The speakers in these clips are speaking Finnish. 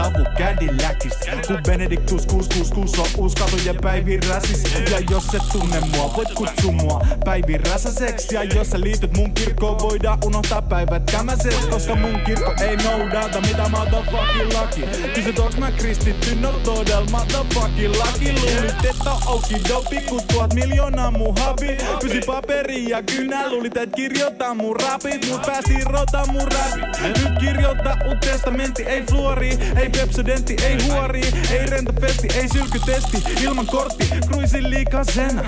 savu Cadillacis Kun Benedictus 666 on uskatujen Päivi räsis. Ja jos et tunne mua, voit kutsua mua Päivi räsäseksi. Ja jos sä liityt mun kirkkoon, voidaan unohtaa päivät kämäses Koska mun kirkko ei noudata mitä motherfucking laki. Kysyt onks mä kristitty, no todella motherfucking laki. Luulit että on okidopi, kun tuhat miljoonaa mun habi. Pysi paperi ja kynä, luulit et kirjoittaa mun rapit Mut pääsi irrota mun rapit Nyt kirjoittaa uut testamentti, ei fluori. Ei pepsodentti, ei huori. Ei rentafesti, ei sylkytesti. Ilman kortti, kruisin liikasena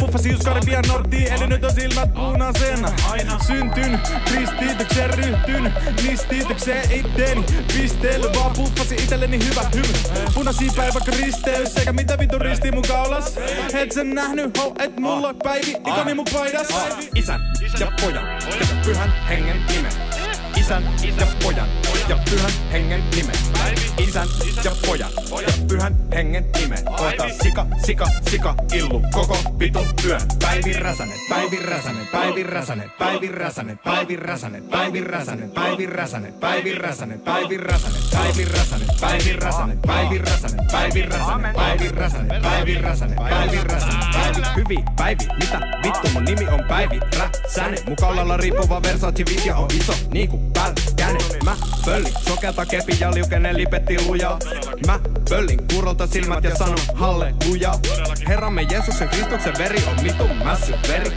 Puffasi just Karibian norti, eli nyt on silmät punaisena. Syntyn, kristitykseen ryhtyn Nistitykseen itteeni. Pisteily vaan puffasi itselleni hyvä hymy. Punaisia päivä risteys Eikä mitä vitu risti mun kaulas Et sä nähnyt, ho, et mulla on päivi Ikoni mun paidas. Isän ja pojan ja pyhän hengen nimen. Isän ja pojan ja pyhän hengen nimen. Isän ja pojan ja pyhän hengen nimen. Ota sika, sika, sika, illu koko vitun työn. Päivi Räsänen, Päivi Räsänen, Päivi Räsänen, Päivi Räsänen, Päivi Räsänen, Päivi Räsänen, Päivi Räsänen, Päivi Räsänen, Päivi Räsänen, Päivi Räsänen, Päivi Räsänen, Päivi Räsänen, Päivi Räsänen, Päivi Räsänen, Päivi Räsänen, Päivi Räsänen, Päivi Hyvi, Päivi, mitä vittu mun nimi on Päivi Räsänen. Mun kaulalla riippuva Versace video on iso niinku pälkänen. Mä pöllin sokelta kepi ja liukenen lipetti lujaa. Mä pöllin kurolta silmät ja sanon halleluja. Herramme Jeesuksen Kristuksen veri on vitun mässy veri.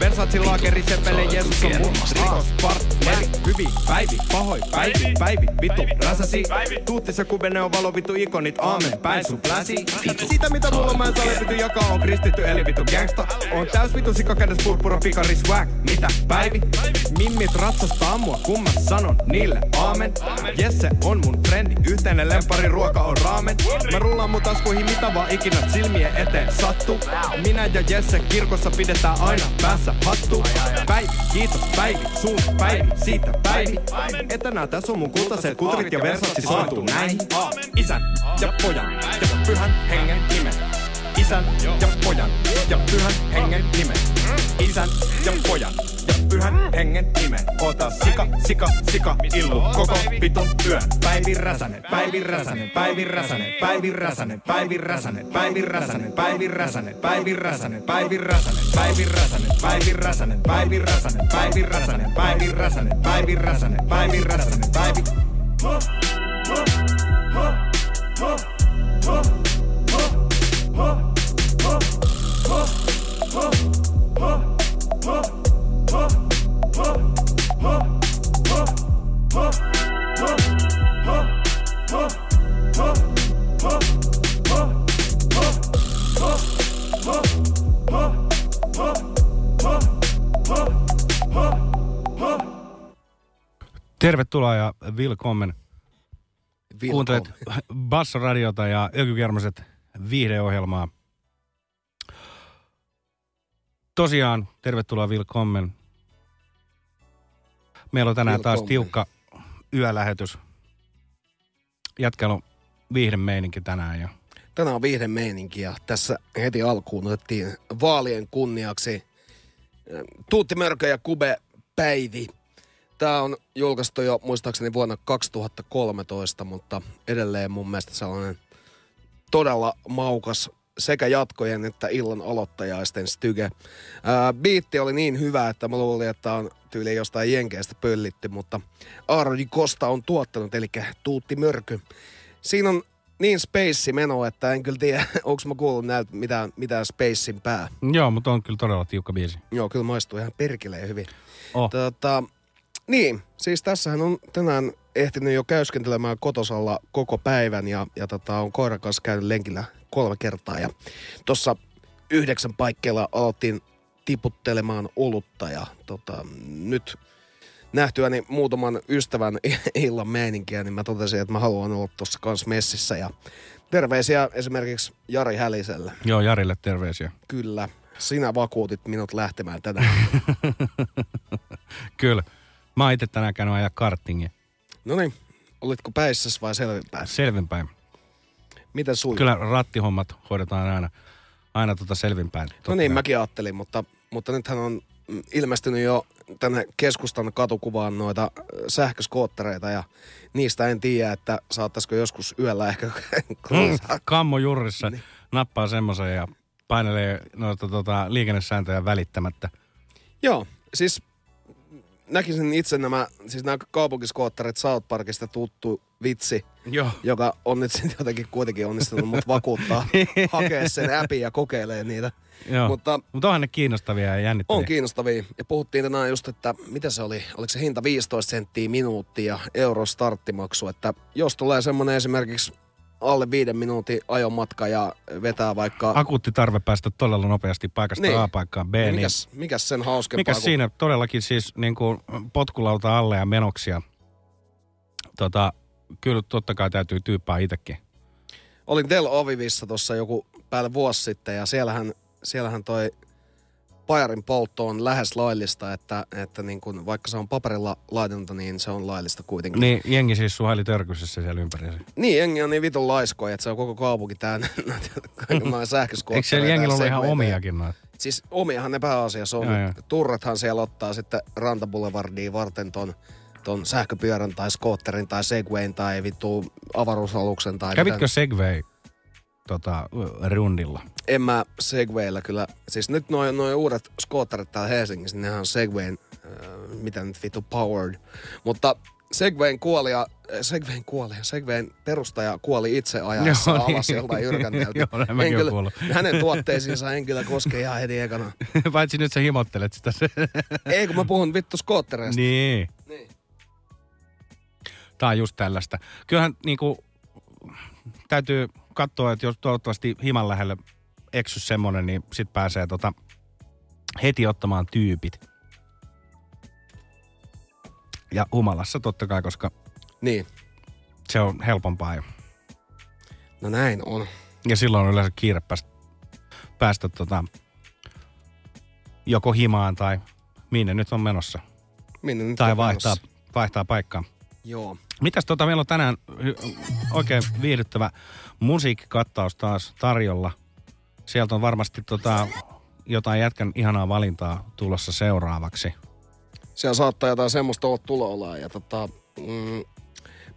Versace laakeri seppele Jeesus on mun rikospartneri. Hyvi Päivi, pahoi Päivi, Päivi, vittu räsäsi. Tuuttis ja kubene on valo vittu ikonit, aamen, päin sun pläsi. Sitä mitä mulla mä en saa vittu jakaa on kristitty eli vittu gangsta. On täys vittu sikakädes purppura pikari swag. Mitä Päivi? Mimmit ratsastaa mua, kun mä sanon niille aamen. Jesse on mun frendi, yhteinen lempari ruoka on raamen. Mä rullaan mun taskuihin mitä vaan ikinä silmien eteen sattuu. Minä ja Jesse kirkossa pidetään aina päässä hattu. Päivi, kiitos Päivi, sun Päivi, siitä Päivi. Että nää tässä on mun kultaiset kutrit ja Versace sointuu näihin. Isän ja pojan ja pyhän hengen nimen. Isän ja pojan ja pyhän hengen nimen. Isän ja pojan ja pyhän hengen nimen. Ota sika, sika, sika, illu koko vitun työn. Päivi Räsänen, Päivi Räsänen, Päivi Räsänen, Päivi Räsänen, Päivi Räsänen, Päivi Räsänen, Päivi Räsänen, Päivi Räsänen, Päivi Räsänen, Päivi Räsänen, Päivi Räsänen, Päivi Räsänen, Päivi Räsänen, Päivi Räsänen, Päivi Räsänen, Päivi Räsänen, Päivi Tervetuloa ja willkommen. Kuuntelet Basso-radiota ja Ökykermaset viihdeohjelmaa. Tosiaan, tervetuloa willkommen. Meillä on tänään taas tiukka yölähetys. Jätkällä on viihde meininki tänään ja Tänään on viihde meininki ja tässä heti alkuun otettiin vaalien kunniaksi äh, Tuutti Mörkö ja Kube Päivi. Tämä on julkaistu jo muistaakseni vuonna 2013, mutta edelleen mun mielestä sellainen todella maukas sekä jatkojen että illan aloittajaisten styge. Ää, biitti oli niin hyvä, että mä luulin, että on tyyli jostain jenkeistä pöllitty, mutta Aaroni Kosta on tuottanut, eli Tuutti Mörky. Siinä on niin space meno, että en kyllä tiedä, onko mä kuullut näiltä mitään, mitään spacein pää. Joo, mutta on kyllä todella tiukka biisi. Joo, kyllä maistuu ihan perkeleen hyvin. Oh. Tota, niin, siis tässähän on tänään ehtinyt jo käyskentelemään kotosalla koko päivän ja, ja tota, on koiran kanssa käynyt lenkillä kolme kertaa. Ja tuossa yhdeksän paikkeilla aloittiin tiputtelemaan olutta ja tota, nyt nähtyäni muutaman ystävän illan meininkiä, niin mä totesin, että mä haluan olla tuossa kanssa messissä. Ja terveisiä esimerkiksi Jari Häliselle. Joo, Jarille terveisiä. Kyllä, sinä vakuutit minut lähtemään tänään. Kyllä. Mä oon itse tänään käynyt ajaa kartingia. No niin, olitko päissäs vai selvinpäin? Selvinpäin. Miten sujuu? Kyllä rattihommat hoidetaan aina, aina tota selvinpäin. No niin, mäkin ajattelin, mutta, mutta nythän on ilmestynyt jo tänne keskustan katukuvaan noita äh, sähköskoottereita ja niistä en tiedä, että saattaisiko joskus yöllä ehkä Mm, kammo jurrissa nappaa semmoisen ja painelee noita tota, liikennesääntöjä välittämättä. Joo, siis näkisin itse nämä, siis nämä kaupunkiskootterit South Parkista tuttu vitsi, Joo. joka on nyt sitten jotenkin kuitenkin onnistunut mut vakuuttaa hakea sen appin ja kokeilee niitä. Joo. Mutta Mutta onhan ne kiinnostavia ja jännittäviä. on kiinnostavia. Ja puhuttiin tänään just, että mitä se oli, oliko se hinta 15 senttiä minuutti ja euro starttimaksu. Että jos tulee semmoinen esimerkiksi alle viiden minuutin ajomatka ja vetää vaikka... Akuutti tarve päästä todella nopeasti paikasta Niin. A paikkaan B. niin Niin mikäs, mikäs sen hauskempaa mikä kuin- siinä todellakin siis niin kuin potkulauta alle ja menoksia. Tota, kyllä totta kai täytyy tyyppää itsekin. Olin Tel Avivissa tuossa joku päälle vuosi sitten ja siellähän, siellähän toi pajarin poltto on lähes laillista, että, että niin kun, vaikka se on paperilla laitonta, niin se on laillista kuitenkin. Niin jengi siis suhaili törkyssä siellä ympärissä. Niin, jengi on niin vitun laiskoja, että se on koko kaupunki täynnä kaikenlaisia sähköskoottereita. Eikö siellä jengillä ollut ihan omiakin noita? Siis omiahan ne pääasiassa on. Joo, joo. Turrethan siellä ottaa sitten Rantaboulevardiin varten ton, ton sähköpyörän tai skootterin tai segwayn tai vittu avaruusaluksen tai Kävitkö. Segway tota, rundilla? En mä Segwaylla kyllä. Siis nyt noin noi uudet skootterit täällä Helsingissä, nehän on Segwayn, äh, mitä nyt vittu powered. Mutta Segwayn kuoli ja, äh, Segwayn kuoli ja Segwayn perustaja kuoli itse ajaessa Joo, niin. alas joltain jyrkänteeltä. Joo, En kyllä-. Hänen tuotteisiinsa en kyllä koske ihan heti ekana. Paitsi nyt sä himottelet sitä. Ei kun mä puhun vittu skoottereista. niin. Niin. Tää on just tällaista. Kyllähän niinku, täytyy katsoa, että jos toivottavasti himan lähelle eksy semmonen, niin sit pääsee tota heti ottamaan tyypit. Ja humalassa totta kai, koska Niin. se on helpompaa jo. No näin on. Ja silloin on yleensä kiire päästä, päästä tota, joko himaan tai minne nyt on menossa. Minne nyt Tai on vaihtaa, menossa? vaihtaa paikkaa. Joo. Mitäs tota, meillä on tänään oikein viihdyttävä musiikkikattaus taas tarjolla. Sieltä on varmasti tota, jotain jätkän ihanaa valintaa tulossa seuraavaksi. Siellä saattaa jotain semmoista olla tuloillaan. Ja tota, mm,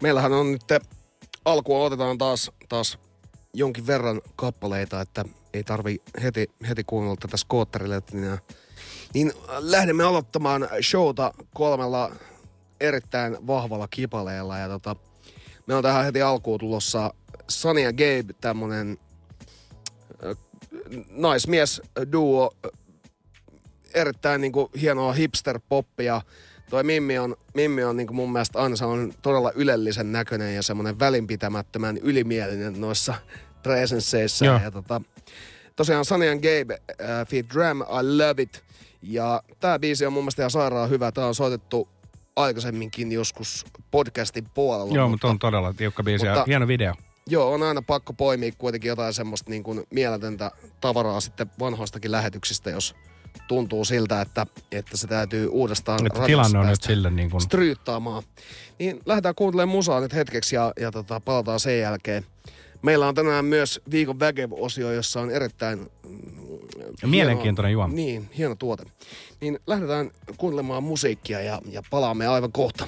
meillähän on nyt alkuun otetaan taas, taas jonkin verran kappaleita, että ei tarvi heti, heti kuunnella tätä skootterille. Niin, niin lähdemme aloittamaan showta kolmella erittäin vahvalla kipaleella. Ja tota, me on tähän heti alkuun tulossa Sunny ja Gabe, tämmönen äh, naismies duo, erittäin niinku hienoa hipster-poppia. Toi Mimmi on, Mimmi on niinku mun mielestä aina sellainen todella ylellisen näköinen ja semmoinen välinpitämättömän ylimielinen noissa presenseissa. Joo. Ja tota, tosiaan Sunny and Gabe, uh, feat Dram, I Love It. Ja tää biisi on mun mielestä ihan sairaan hyvä. Tää on soitettu aikaisemminkin joskus podcastin puolella. Joo, mutta on todella tiukka biisi ja mutta- hieno video. Joo, on aina pakko poimia kuitenkin jotain semmoista niin kuin mieletöntä tavaraa sitten vanhoistakin lähetyksistä, jos tuntuu siltä, että, että se täytyy uudestaan Että tilanne on nyt sille niin kuin, stryyttaamaan. Niin lähdetään kuuntelemaan musaa nyt hetkeksi ja, ja tota, palataan sen jälkeen. Meillä on tänään myös viikon Väkev-osio, jossa on erittäin mm, Mielenkiintoinen juoma. Niin, hieno tuote. Niin lähdetään kuuntelemaan musiikkia ja, ja palaamme aivan kohta.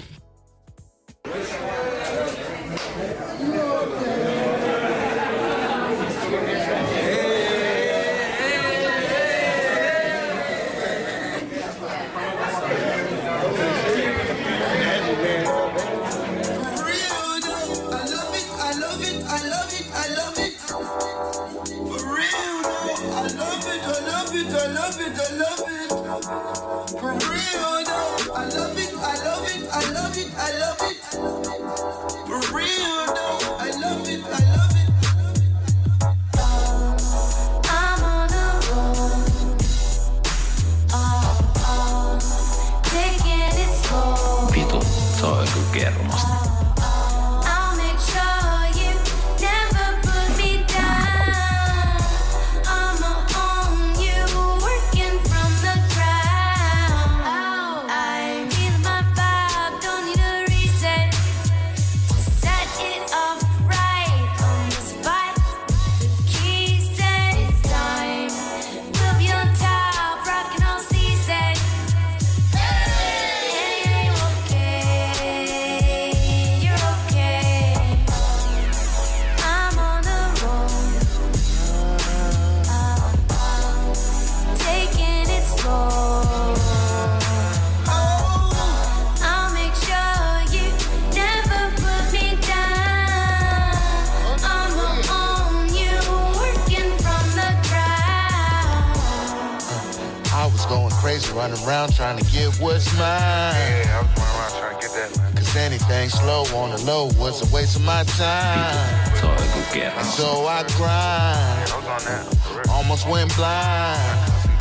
Running around trying to get what's mine. Yeah, I was running around trying to get that, man. Cause anything slow on the low was a waste of my time. Se on joku kerran. And so I grind. I was on that. Almost went blind.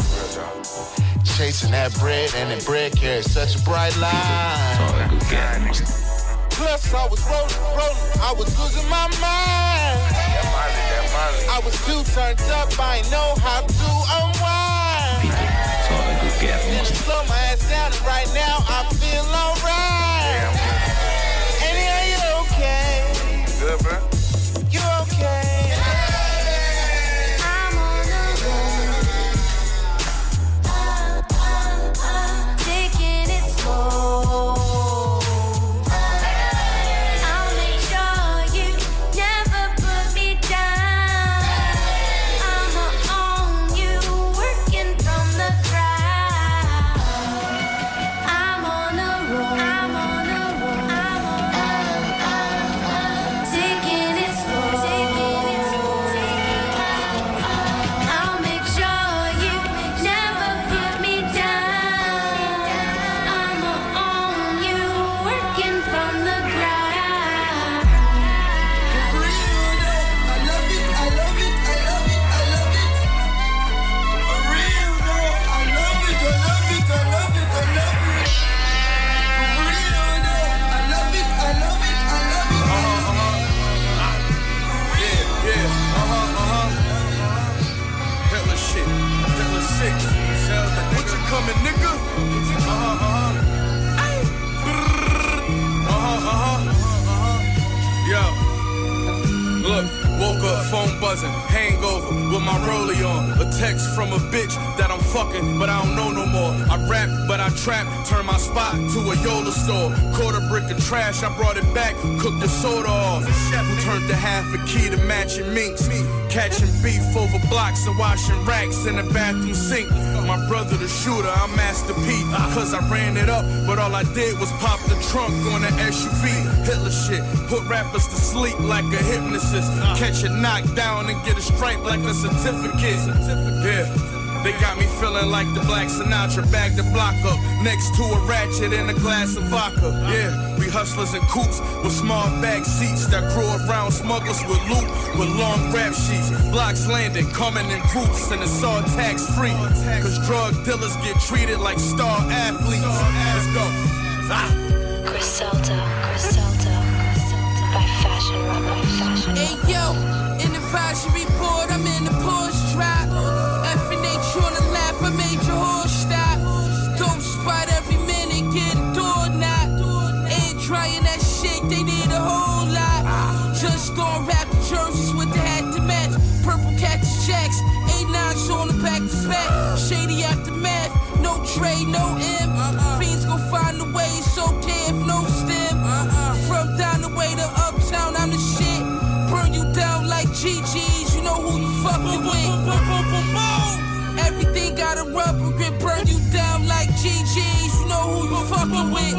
For real, dog. Chasing that bread, and that bread carries such a bright Se line. on joku kermasta. Plus, I was rolling, rolling, I was losing my mind. That Miley, that Miley. I was too turned up, I know how to unwind. Vitu, se on joku Didn't kermasta. slow my ass down, and right now I feel alright. Yeah, I'm Anyhow, you okay? good. Good, bro. With my rollie on. A text from a bitch that I'm fucking, but I don't know no more. I rap, but I trap, turn my spot to a Yola store. A brick of trash, I brought it back, cooked the soda off. Who turned the half a key to matching minks? Catching beef over blocks and washing racks in the bathroom sink. My brother the shooter, I'm Master P. Cause I ran it up, but all I did was pop the trunk on the SUV. Hitler shit, put rappers to sleep like a hypnotist. Catch a knockdown and get a stripe like a certificate. Yeah. They got me feeling like the Black Sinatra, bag the block up next to a ratchet and a glass of vodka. Yeah, we hustlers in coops with small back seats that crew around smugglers with loot with long rap sheets. Blocks landing, coming in groups, and it's all tax free. Cause drug dealers get treated like star athletes. Let's go. Ah. Griselda, Griselda, by Fashion Rock, by Fashion Hey yo, in the fashion report, I'm in the Porsche trap. Everything got a rubber grip, burn you down like GG's, you know who you fucking with.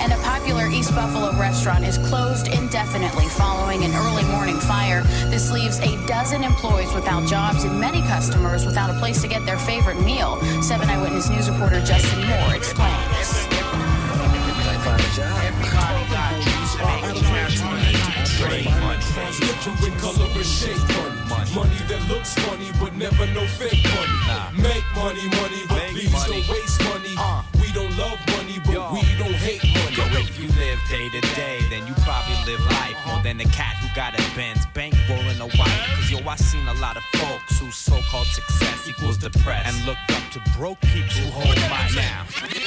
And a popular East Buffalo restaurant is closed indefinitely following an early morning fire. This leaves a dozen employees without jobs and many customers without a place to get their favorite meal. 7 Eyewitness News reporter Justin Moore explains. Different color and shape money. Money that looks funny, but never no fake money. Make money, money, but please don't waste money. Uh. We don't love money, but we don't hate money. Yo, if you live day to day, then you probably live life more than the cat who got a Benz bankrolling a wife. Cause yo, I seen a lot of folks whose so-called success equals depressed and looked up to broke people who hold my now.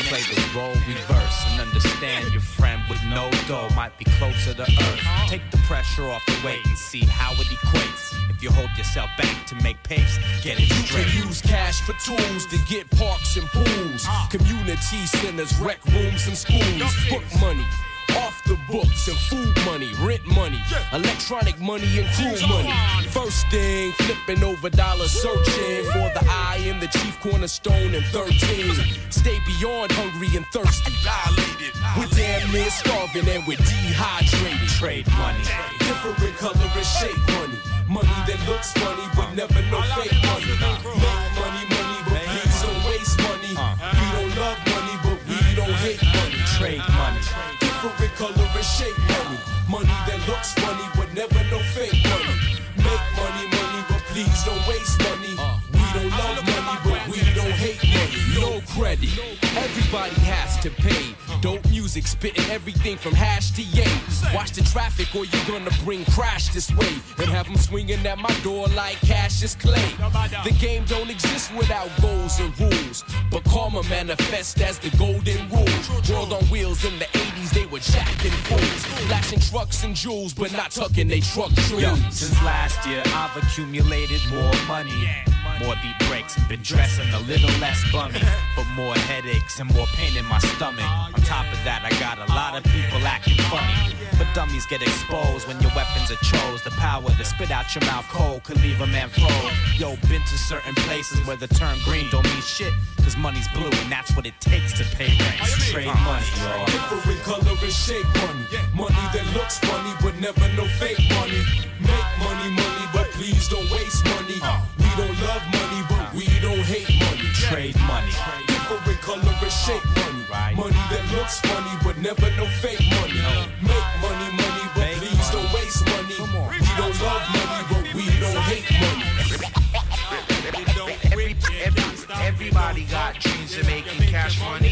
Play the role reverse and understand your friend with no dough might be closer to earth. Take the pressure off the weight and see how it equates. If you hold yourself back to make pace, get it You can use cash for tools to get parks and pools, community centers, rec rooms and schools, book money. The books and food money, rent money, electronic money and crew money. First thing, flipping over dollars, searching for the eye in the chief cornerstone and 13. Stay beyond hungry and thirsty. We're damn near starving and we're dehydrated. Trade money. Different color and shape money. Money that looks funny but never no fake money. Color and shape money. Money that looks funny, but never no fake money. Make money, money, but please don't waste money. Uh. We don't love money, but we don't hate money. No credit. Everybody has to pay. Dope music spitting everything from hash to yay. Watch the traffic or you're gonna bring crash this way and have them swinging at my door like Cassius Clay. The game don't exist without goals and rules, but karma manifests as the golden rule. World on wheels in the 80s, they were jacking fools, flashing trucks and jewels, but not tucking they truck Yo, jewels. since last year I've accumulated more money. More beat breaks been dressing a little less bummy. But more headaches and more pain in my stomach. Oh, On top of that, I got a lot of people acting funny. But dummies get exposed when your weapons are chose. The power to spit out your mouth cold could leave a man froze. Yo, been to certain places where the term green don't mean shit. Cause money's blue and that's what it takes to pay rent. Trade money. Different color and shape money. Money that looks funny, but never no fake money. Make money, money, but please don't waste money. Uh. We don't love money, but we don't hate money. Trade money. Different color and shape money. Money that looks funny, but never no fake money. Make money, money, but please don't waste money. We don't love money, but we don't hate money. Every, every, everybody got dreams of making cash. Money.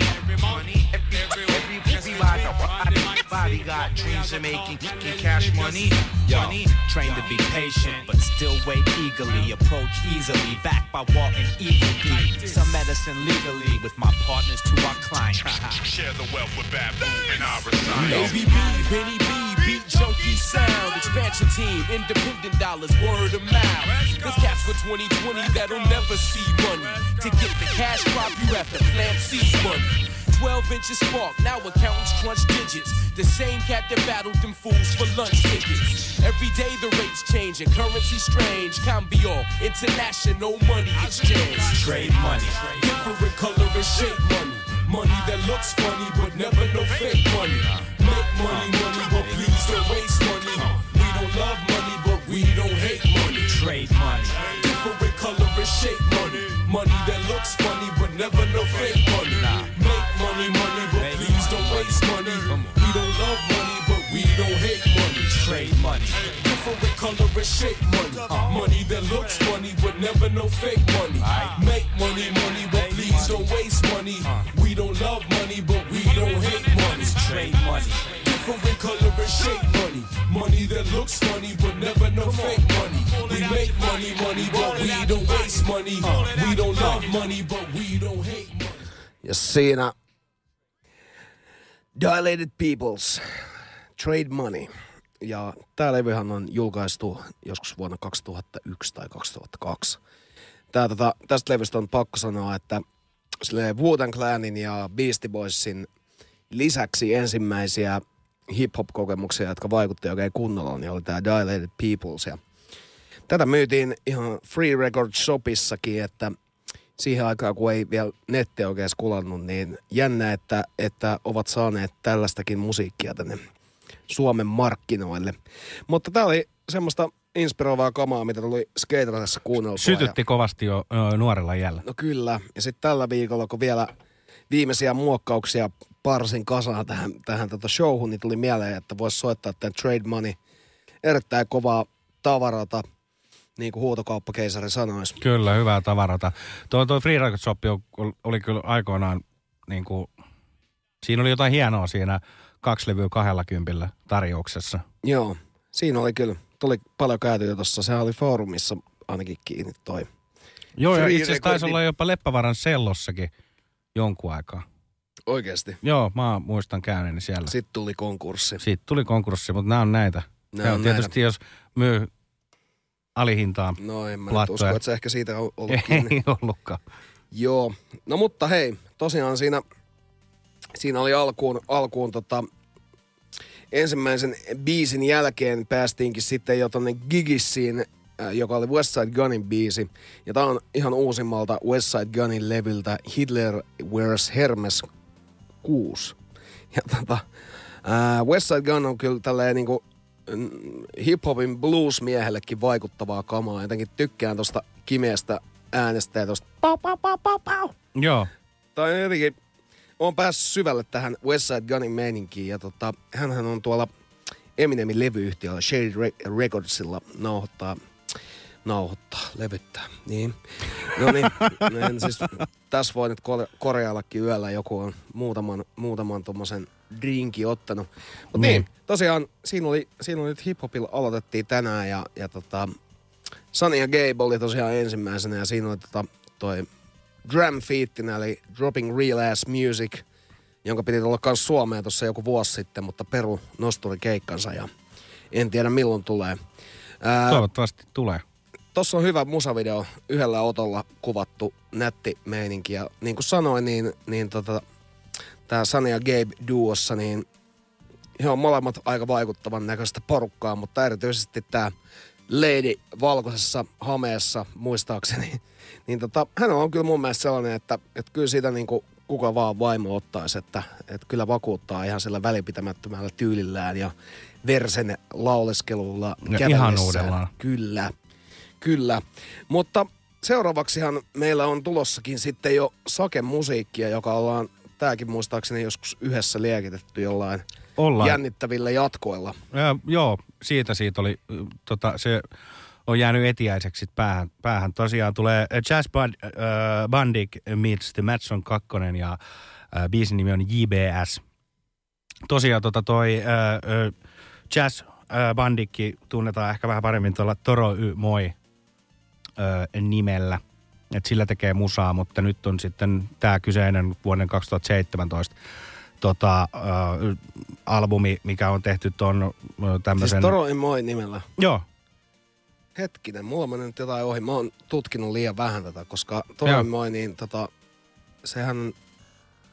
Everybody got dreams of making, cash money. Yo, Money. trained to be patient, but still wait eagerly. Approach easily, backed by Walton Evil D. Some medicine legally with my partners to our clients. Share the wealth with Babu and our resign. ABB, Benny B, Beat Junkie Sound, Expansion Team, Independent Dollars, Word of Mouth. This cats for 2020 that'll never see money. To get the cash crop, you have to plant seed money. 12 inches spark, now accountants crunch digits. The same cat that battled them fools for lunch tickets. Every day the rates change and currency strange. Cambio, international money exchange. Trade money. Different color and shape money. Money that looks funny, but never no fake money. Make money, money, but please don't waste money. We don't love money, Trade money. Different color and shape money. Money that looks funny, but never no fake money. Make money, money, but please don't waste money. We don't love money, but we don't hate money. Trade money. Different color and shape money. Money that looks funny, but never no fake money. We make money, money, but we don't waste money. We don't love money, but we don't hate money. Ja siinä Dilated Peoples, Trade Money. Ja tää levyhän on julkaistu joskus vuonna 2001 tai 2002. Tää, tota, tästä levystä on pakko sanoa, että Wu-Tang Clanin ja Beastie Boysin lisäksi ensimmäisiä hip-hop-kokemuksia, jotka vaikutti oikein kunnolla, niin oli tää Dilated Peoples. Ja tätä myytiin ihan Free Record Shopissakin, että siihen aikaan, kun ei vielä netti oikein kulannut, niin jännä, että, että ovat saaneet tällaistakin musiikkia tänne Suomen markkinoille. Mutta tämä oli semmoista inspiroivaa kamaa, mitä tuli skateratessa kuunneltua. Sytytti kovasti jo ö, nuorella jällä. No kyllä. Ja sitten tällä viikolla, kun vielä viimeisiä muokkauksia parsin kasaan tähän, tähän tota showhun, niin tuli mieleen, että voisi soittaa tämän Trade Money. Erittäin kovaa tavarata, niin kuin huutokauppakeisari sanoisi. Kyllä, hyvää tavarata. Tuo, tuo Free Record Shop oli, oli kyllä aikoinaan, niin kuin, siinä oli jotain hienoa siinä kaksi levyä kahdella kympillä tarjouksessa. Joo, siinä oli kyllä, tuli paljon käytyä tuossa. Sehän oli foorumissa ainakin kiinni toi. Joo, ja itse asiassa taisi olla jopa Leppävaran sellossakin jonkun aikaa. Oikeasti. Joo, mä muistan käyneeni siellä. Sitten tuli konkurssi. Sitten tuli konkurssi, mutta nämä on näitä. Nää on tietysti, jos myy alihintaan No en mä usko, että se ehkä siitä on ollut Ei kiinni. ollutkaan. Joo. No mutta hei, tosiaan siinä, siinä oli alkuun, alkuun tota, ensimmäisen biisin jälkeen päästiinkin sitten jo tonne Gigissiin, äh, joka oli Westside Gunin biisi. Ja tää on ihan uusimmalta Westside Gunin levyltä Hitler Wears Hermes 6. Ja tota, ää, Westside Gun on kyllä tälleen niinku hip-hopin blues-miehellekin vaikuttavaa kamaa. Jotenkin tykkään tosta kimeästä äänestä ja tosta pau, pau, pau, pau, pau. Joo. Tai on jotenkin oon päässyt syvälle tähän Westside Gunin meininkiin ja tota, hänhän on tuolla Eminemin levyyhtiöllä Shade Re- Recordsilla nauhoittaa, nauhoittaa, levyttää. Niin. No niin, en siis, tässä voi nyt kor- korjaillakin yöllä, joku on muutaman, muutaman tommosen drinki ottanut. Mutta niin. Niin. niin, tosiaan siinä oli, siinä oli nyt hiphopilla aloitettiin tänään ja, ja tota, Sunny ja Gabe oli tosiaan ensimmäisenä ja siinä oli tota, toi Dram Feettinä eli Dropping Real Ass Music, jonka piti tulla myös Suomeen tuossa joku vuosi sitten, mutta Peru nosturi keikkansa ja en tiedä milloin tulee. Ää, Toivottavasti tulee. Tossa on hyvä musavideo, yhdellä otolla kuvattu nätti meininki. Ja niin kuin sanoin, niin, niin tota, tämä Sunny ja Gabe duossa, niin he on molemmat aika vaikuttavan näköistä porukkaa, mutta erityisesti tämä Lady valkoisessa hameessa, muistaakseni, niin tota, hän on kyllä mun mielestä sellainen, että, että kyllä siitä niin kuin kuka vaan vaimo ottaisi, että, että kyllä vakuuttaa ihan sillä välipitämättömällä tyylillään ja versen lauleskelulla Ja kävellessään. ihanuudellaan. Kyllä, kyllä. Mutta seuraavaksihan meillä on tulossakin sitten jo Sake-musiikkia, joka ollaan, tääkin muistaakseni joskus yhdessä liekitetty jollain Ollaan. jännittävillä jatkoilla. Ja, joo, siitä siitä oli, tota, se on jäänyt etiäiseksi päähän. päähän. Tosiaan tulee äh, Jazz Band, äh, Bandic meets The Matson 2 ja äh, biisin nimi on JBS. Tosiaan tota toi äh, äh, Jazz äh, Bandikki tunnetaan ehkä vähän paremmin tuolla Toro Y Moi äh, nimellä. Et sillä tekee musaa, mutta nyt on sitten tämä kyseinen vuoden 2017 tota, äh, albumi, mikä on tehty äh, tämmöisen... Siis Toro Moi nimellä. Joo, Hetkinen, mulla on mennyt jotain ohi. Mä oon tutkinut liian vähän tätä, koska Toro Joo. Moi, niin tota, sehän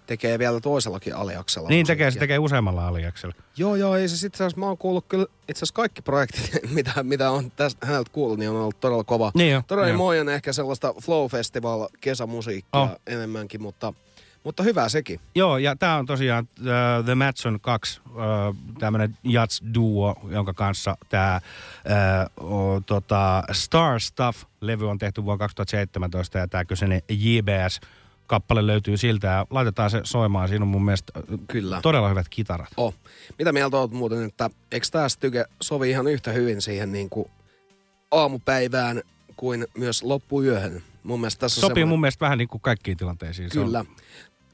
tekee vielä toisellakin aliaksella. niin tekee, se tekee useammalla aliaksella. Joo, joo, ei se itse asiassa, mä oon kuullut kyllä, itse asiassa kaikki projektit, mitä, mitä on tästä häneltä kuullut, niin on ollut todella kova. Niin jo, Todella joo. moi on ehkä sellaista Flow Festival kesämusiikkia Oh. enemmänkin, mutta, mutta hyvä sekin. Joo, ja tämä on tosiaan uh, The Matson 2, uh, tämmöinen jats duo, jonka kanssa tämä uh, tota Star Stuff-levy on tehty vuonna 2017, ja tämä kyseinen JBS kappale löytyy siltä ja laitetaan se soimaan. Siinä on mun mielestä Kyllä. todella hyvät kitarat. Oh. Mitä mieltä oot muuten, että eikö tämä tyke sovi ihan yhtä hyvin siihen niin kuin aamupäivään kuin myös loppuyöhön? Mun mielestä tässä Sopii semmoinen- mun mielestä vähän niin kuin kaikkiin tilanteisiin. Se on- Kyllä.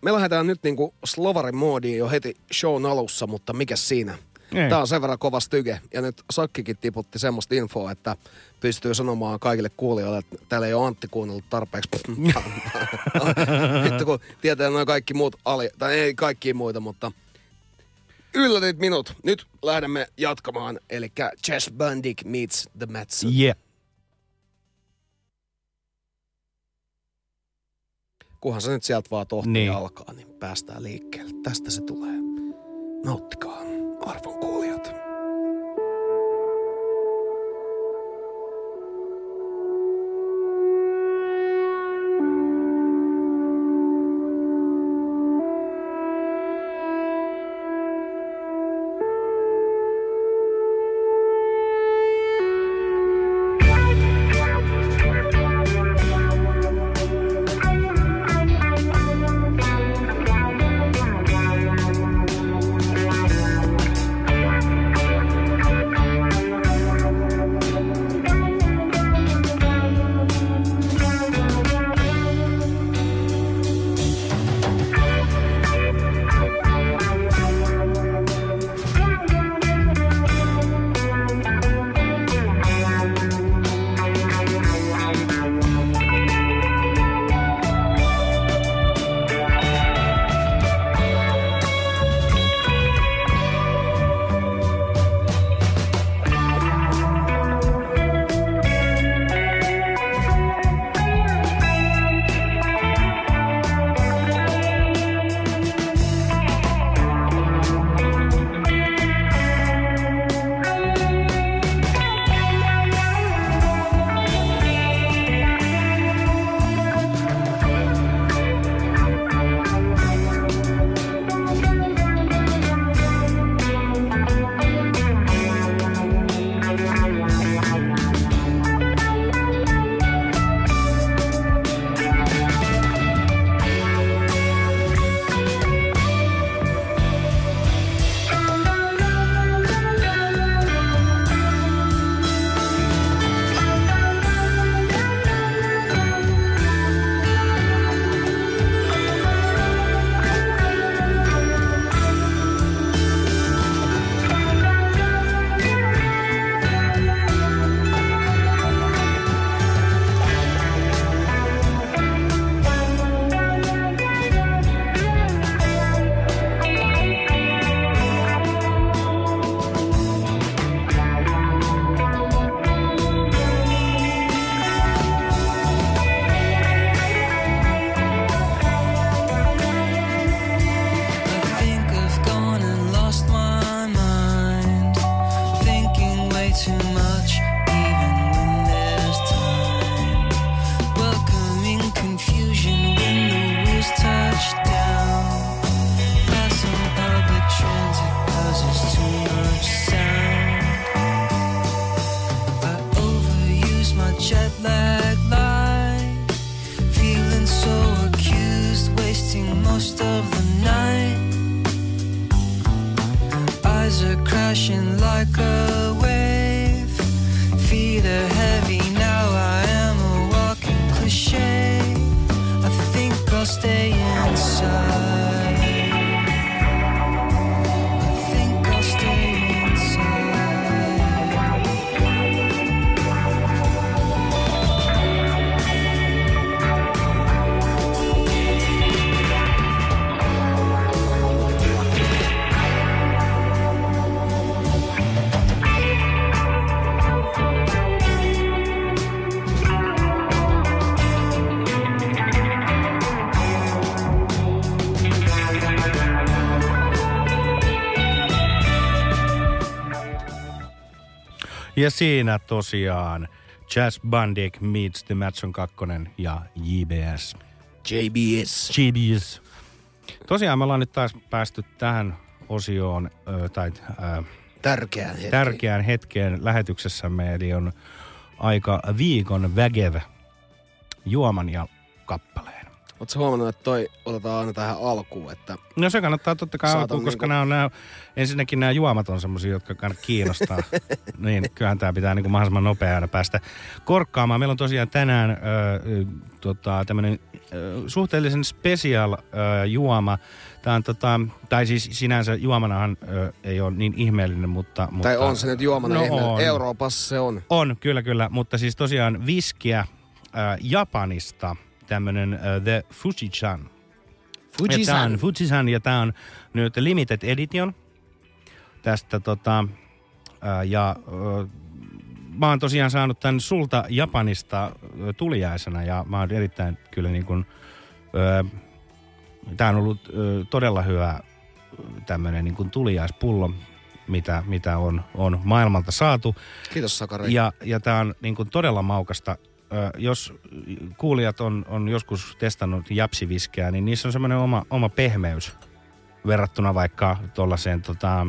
Me lähdetään nyt niinku slovarin moodiin jo heti shown alussa, mutta mikä siinä? Ei. Tämä on sen verran kova styke. Ja nyt Sakkikin tiputti semmoista infoa, että pystyy sanomaan kaikille kuulijoille, että täällä ei ole Antti kuunnellut tarpeeksi. Vittu kun tietää noin kaikki muut ali, tai ei kaikki muita, mutta yllätit minut. Nyt lähdemme jatkamaan, eli Chess Bandic meets The Matson. Yeah. Kunhan se nyt sieltä vaan tohtii Niin. niin. alkaa, niin päästään liikkeelle. Tästä se tulee. Nauttikaa, arvon Ja siinä tosiaan Jazz Bandic meets The Matson 2 ja JBS. JBS. JBS. Tosiaan me ollaan nyt taas päästy tähän osioon, ö, tai ö, Tärkeään hetkeen. tärkeään hetkeen lähetyksessämme, eli on aika viikon vägev juoman ja kappaleen. Oletko huomannut, että toi otetaan aina tähän alkuun, että No se kannattaa totta kai alkuun, koska niinku- nämä on nämä, ensinnäkin nämä juomat on semmoisia, jotka kannattaa kiinnostaa. niin kyllähän tämä pitää niinku mahdollisimman nopeana päästä korkkaamaan. Meillä on tosiaan tänään ö, ö, tota, tämmöinen suhteellisen special ö, juoma. Tämä on tota, tai siis sinänsä juomanahan ö, ei ole niin ihmeellinen, mutta... mutta tai on se nyt juomana no ihme. on. Euroopassa se on. On, kyllä, kyllä. Mutta siis tosiaan viskiä äh, Japanista, tämmönen äh, The Fuji-chan. Fuji-san. Tää Fuji-san, ja tämä on nyt limited edition tästä tota, äh, ja äh, mä oon tosiaan saanut tämän sulta Japanista tuliaisena ja mä oon erittäin kyllä niin kuin, äh, tää on ollut äh, todella hyvä tämmönen niin kuin tuliaispullo, mitä, mitä on, on maailmalta saatu. Kiitos Sakari. Ja, ja tämä on niin kuin todella maukasta. Ö, jos kuulijat on, on joskus testannut japsiviskeä, niin niissä on semmoinen oma, oma pehmeys verrattuna vaikka tuollaiseen tota,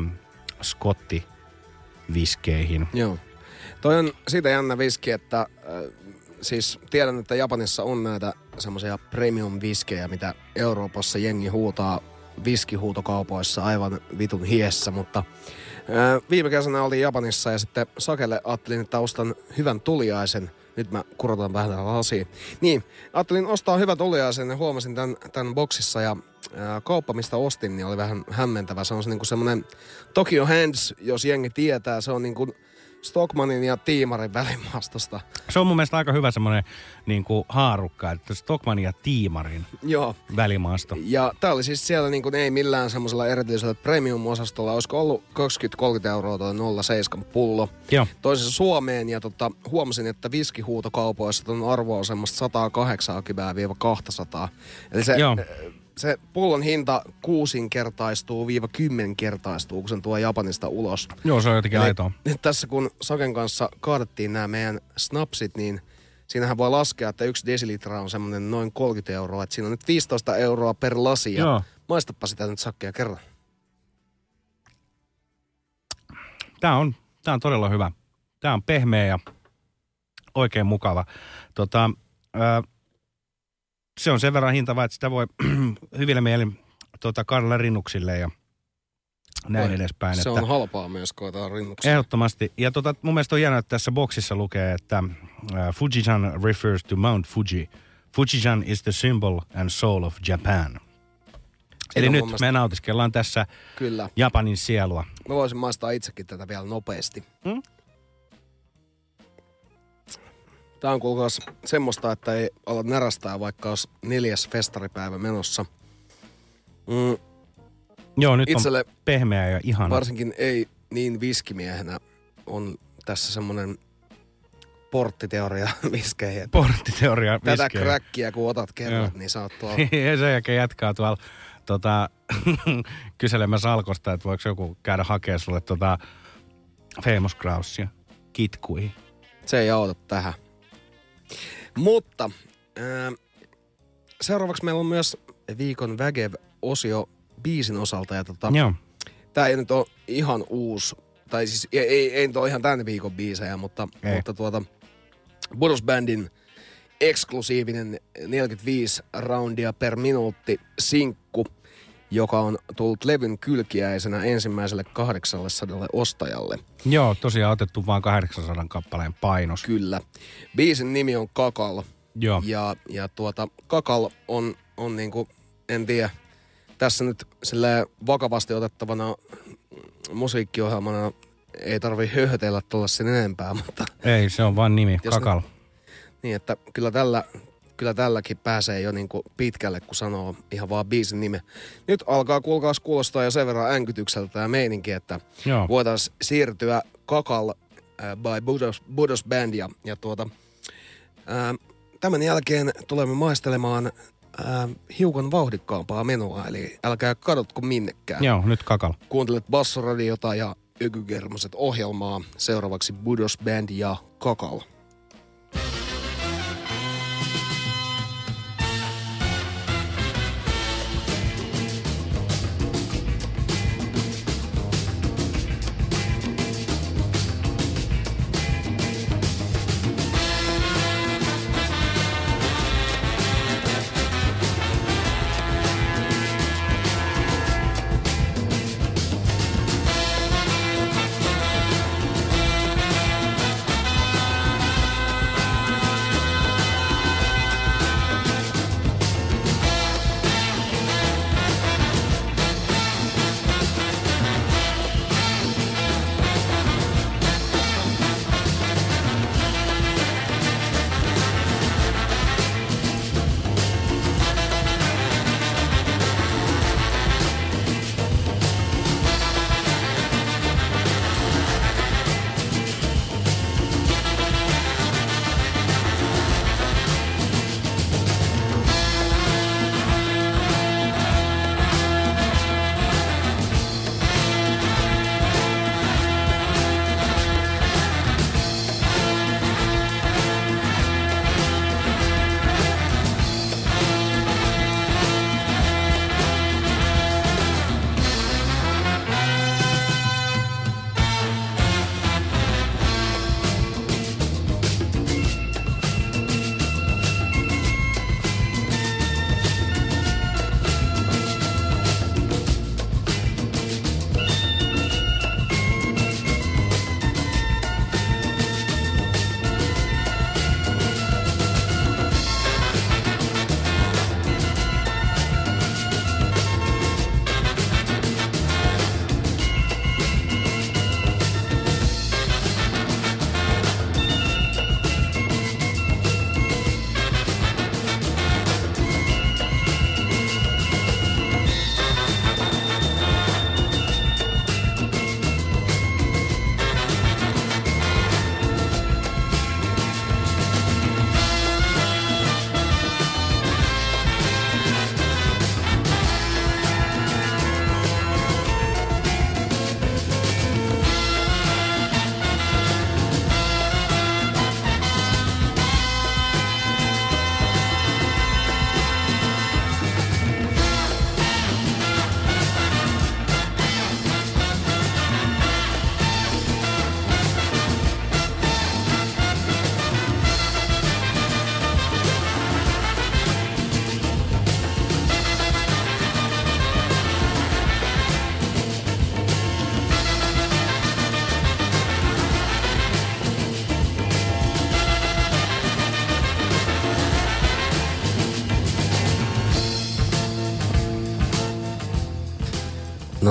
skottiviskeihin. Joo. Toi on siitä jännä viski, että äh, siis tiedän, että Japanissa on näitä semmoisia premium viskejä, mitä Euroopassa jengi huutaa viskihuutokaupoissa aivan vitun hiessä, mutta äh, viime kesänä olin Japanissa ja sitten Sakelle ajattelin, että ostan hyvän tuliaisen. Nyt mä kurotan vähän tätä lasia. Niin, ajattelin ostaa hyvän tuliaisen ja huomasin tämän, tämän boksissa ja ää, kauppa, mistä ostin, niin oli vähän hämmentävä. Se on se niinku semmoinen Tokyo Hands, jos jengi tietää. Se on niinku Stockmanin ja Tiimarin välimaastosta. Se on mun mielestä aika hyvä semmoinen niin kuin haarukka, että Stockman ja Tiimarin Joo. välimaasto. Ja tää oli siis siellä niin kuin ei millään semmoisella erityisellä premium-osastolla. Olisiko ollut 20-30 euroa toi 07 pullo. Joo. Toisessa Suomeen ja tota, huomasin, että viskihuutokaupoissa on semmoista 180-200. Eli se, Joo. Se pullon hinta kuusinkertaistuu viiva kymmenkertaistuu, kun sen tuo Japanista ulos. Joo, se on jotenkin Eli aitoa. Nyt tässä kun Saken kanssa kaadettiin nämä meidän snapsit, niin siinähän voi laskea, että yksi desilitra on semmoinen noin 30 euroa. Että siinä on nyt 15 euroa per lasi. Ja Joo. maistapa sitä nyt sakkia kerran. Tämä on, tää on todella hyvä. Tämä on pehmeä ja oikein mukava. Tota, ää, se on sen verran hintava, että sitä voi hyvillä mielin tota, kaadella rinnuksille ja näin Voi. edespäin. Se että on halpaa myös, kun otetaan rinnuksia. Ehdottomasti. Ja tota, mun mielestä on hienoa, että tässä boksissa lukee, että uh, Fujisan refers to Mount Fuji. Fujisan is the symbol and soul of Japan. Eli on nyt mielestä- me nautiskellaan tässä Kyllä. Japanin sielua. Mä voisin maistaa itsekin tätä vielä nopeasti. Hmm? Tää on kuulkaas semmoista, että ei ala närästää, vaikka olisi neljäs festaripäivä menossa. Mm, Joo, nyt Itselle on pehmeä ja ihana. varsinkin ei niin viskimiehenä on tässä semmonen porttiteoria viskeihin. Porttiteoria Tätä viskejä. kräkkiä kun otat kerran, Joo. niin sä oot tuolla. ja sen jälkeen jatkaa tuolla tota, kyselemässä alkosta, että voiko joku käydä hakemaan sulle tota Famous Grausia. kitkuihin. Se ei auta tähän. Mutta ää, seuraavaksi meillä on myös viikon Vägev-osio biisin osalta. Ja tota, Joo. Tää ei nyt ole ihan uusi, tai siis ei, ei, ei nyt ole ihan tämän viikon biisejä, mutta, Ei. mutta tuota, Budos Bandin eksklusiivinen 45 roundia per minuutti sinkku, joka on tullut levyn kylkiäisenä ensimmäiselle 800 ostajalle. Joo, tosiaan otettu vain 800 kappaleen painos. Kyllä. Biisin nimi on Kakal. Joo. Ja, ja tuota, Kakal on, on niinku, en tiedä, tässä nyt sillä vakavasti otettavana musiikkiohjelmana ei tarvi höhötellä tuolla sen enempää, mutta Ei, se on vain nimi, kakal. niin, että kyllä tällä, kyllä tälläkin pääsee jo niinku pitkälle, kun sanoo ihan vaan biisin nime. Nyt alkaa kuulkaas kuulostaa jo sen verran änkytykseltä ja meininki, että Joo. voitaisiin siirtyä Kakal äh, by Budos, Budos Band ja, ja tuota, äh, tämän jälkeen tulemme maistelemaan äh, hiukan vauhdikkaampaa menua, eli älkää kadotko minnekään. Joo, nyt kakal. Kuuntelet Bassoradiota ja Ökygermoset ohjelmaa. Seuraavaksi Budos Band ja Kakal.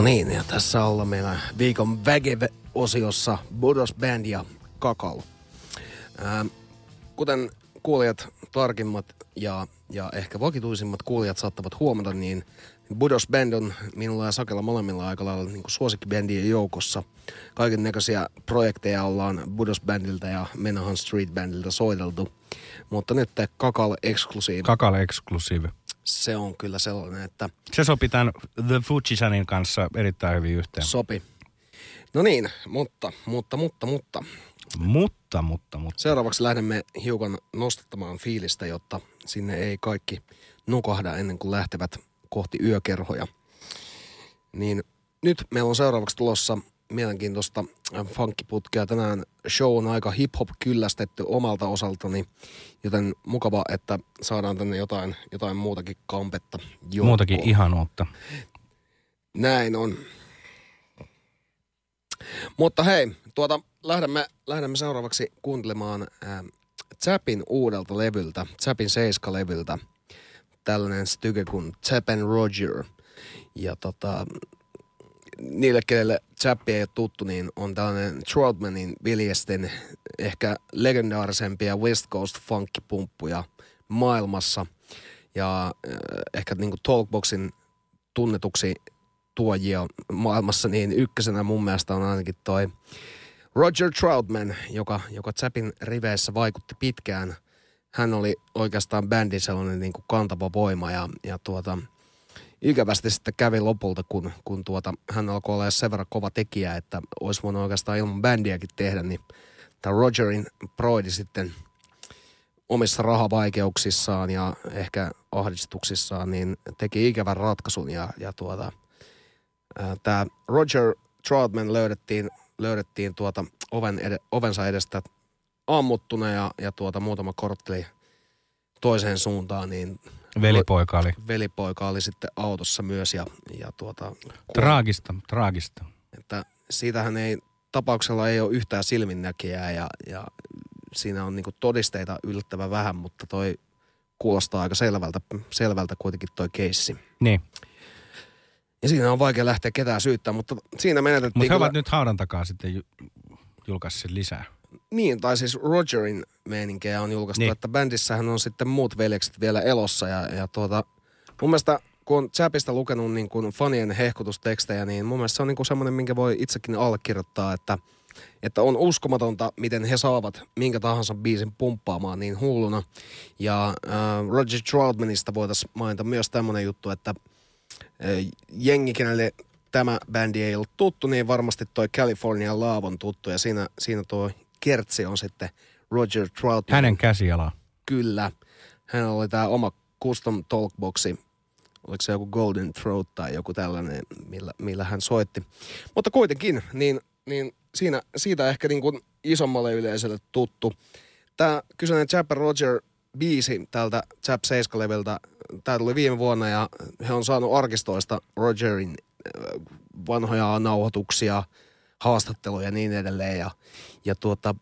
No niin, ja tässä ollaan meillä viikon Vägeve-osiossa Budos Band ja Kakal. Ähm, kuten kuulijat tarkimmat ja, ja ehkä vakituisimmat kuulijat saattavat huomata, niin Budos Band on minulla ja Sakella molemmilla aika lailla niin suosikkibändien joukossa. Kaiken näköisiä projekteja ollaan Budos Bandilta ja Menahan Street Bandilta soiteltu. Mutta nyt Kakal Exclusive, Kakal Exclusive. Se on kyllä sellainen, että Se sopi tämän The Fujisanin kanssa erittäin hyvin yhteen. Sopi. No niin, mutta, mutta, mutta, mutta. Mutta, mutta, mutta. Seuraavaksi lähdemme hiukan nostattamaan fiilistä, jotta sinne ei kaikki nukahda ennen kuin lähtevät kohti yökerhoja. Niin nyt meillä on seuraavaksi tulossa mielenkiintoista funkkiputkea. Tänään show on aika hip-hop kyllästetty omalta osaltani, joten mukava, että saadaan tänne jotain, jotain muutakin kampetta. joukkoon. Muutakin ihanuutta. Näin on. Mutta hei, tuota, lähdemme, lähdemme seuraavaksi kuuntelemaan äh, Zapin uudelta levyltä, Zapin 7-levyltä, tällainen styke kuin Zap and Roger. Ja tota, niille, kenelle Zappi ei ole tuttu, niin on tällainen Troutmanin viljesten ehkä legendaarisempia West Coast funkkipumppuja maailmassa. Ja äh, ehkä niinku Talkboxin tunnetuksi tuojia maailmassa, niin ykkösenä mun mielestä on ainakin toi Roger Troutman, joka, joka Zapin riveissä vaikutti pitkään. Hän oli oikeastaan bändin sellainen niin kuin kantava voima ja, ja tuota, ikävästi sitten kävi lopulta, kun, kun tuota, hän alkoi olla sen verran kova tekijä, että olisi voinut oikeastaan ilman bändiäkin tehdä, niin tämä Rogerin proidi sitten omissa rahavaikeuksissaan ja ehkä ahdistuksissaan, niin teki ikävän ratkaisun ja, ja tuota, tämä Roger Troutman löydettiin, löydettiin tuota oven ed, ovensa edestä ammuttuna ja, ja tuota muutama kortteli toiseen suuntaan, niin Velipoika oli. velipoika oli sitten autossa myös ja, ja tuota, Traagista, traagista. että siitähän ei, tapauksella ei ole yhtään silminnäkijää ja, ja siinä on niinku todisteita yllättävän vähän, mutta toi kuulostaa aika selvältä, selvältä kuitenkin toi keissi. Niin. Ja siinä on vaikea lähteä ketään syyttämään, mutta siinä menetettiin Mutta he kyllä- ovat nyt haudan takaa sitten ju- julkaissut lisää. Niin, tai siis Rogerin meininkejä on julkaistu, Niin. että bändissähän on sitten muut veljekset vielä elossa. Ja, ja tuota, mun mielestä kun on Chapista lukenut niin kuin fanien hehkutustekstejä, niin mun mielestä se on niin kuin semmoinen, minkä voi itsekin allekirjoittaa, että, että on uskomatonta, miten he saavat minkä tahansa biisin pumppaamaan niin hulluna. Ja äh, Roger Troutmanista voitaisiin mainita myös tämmöinen juttu, että äh, jengi, kenelle tämä bändi ei ollut tuttu, niin varmasti toi California Love on tuttu. Ja siinä, siinä tuo kertsi on sitten Roger Troutman. Hänen käsiala. Kyllä. Hänellä oli tämä oma custom talkboxi. Oliko se joku Golden Throat tai joku tällainen, millä, millä hän soitti. Mutta kuitenkin, niin, niin siinä, siitä ehkä niin kuin isommalle yleisölle tuttu. Tämä kyseinen Chapper Roger biisi tältä Chap 7-leveltä, tämä tuli viime vuonna ja he on saanut arkistoista Rogerin äh, vanhoja nauhoituksia, haastatteluja ja niin edelleen. Ja, ja tuota,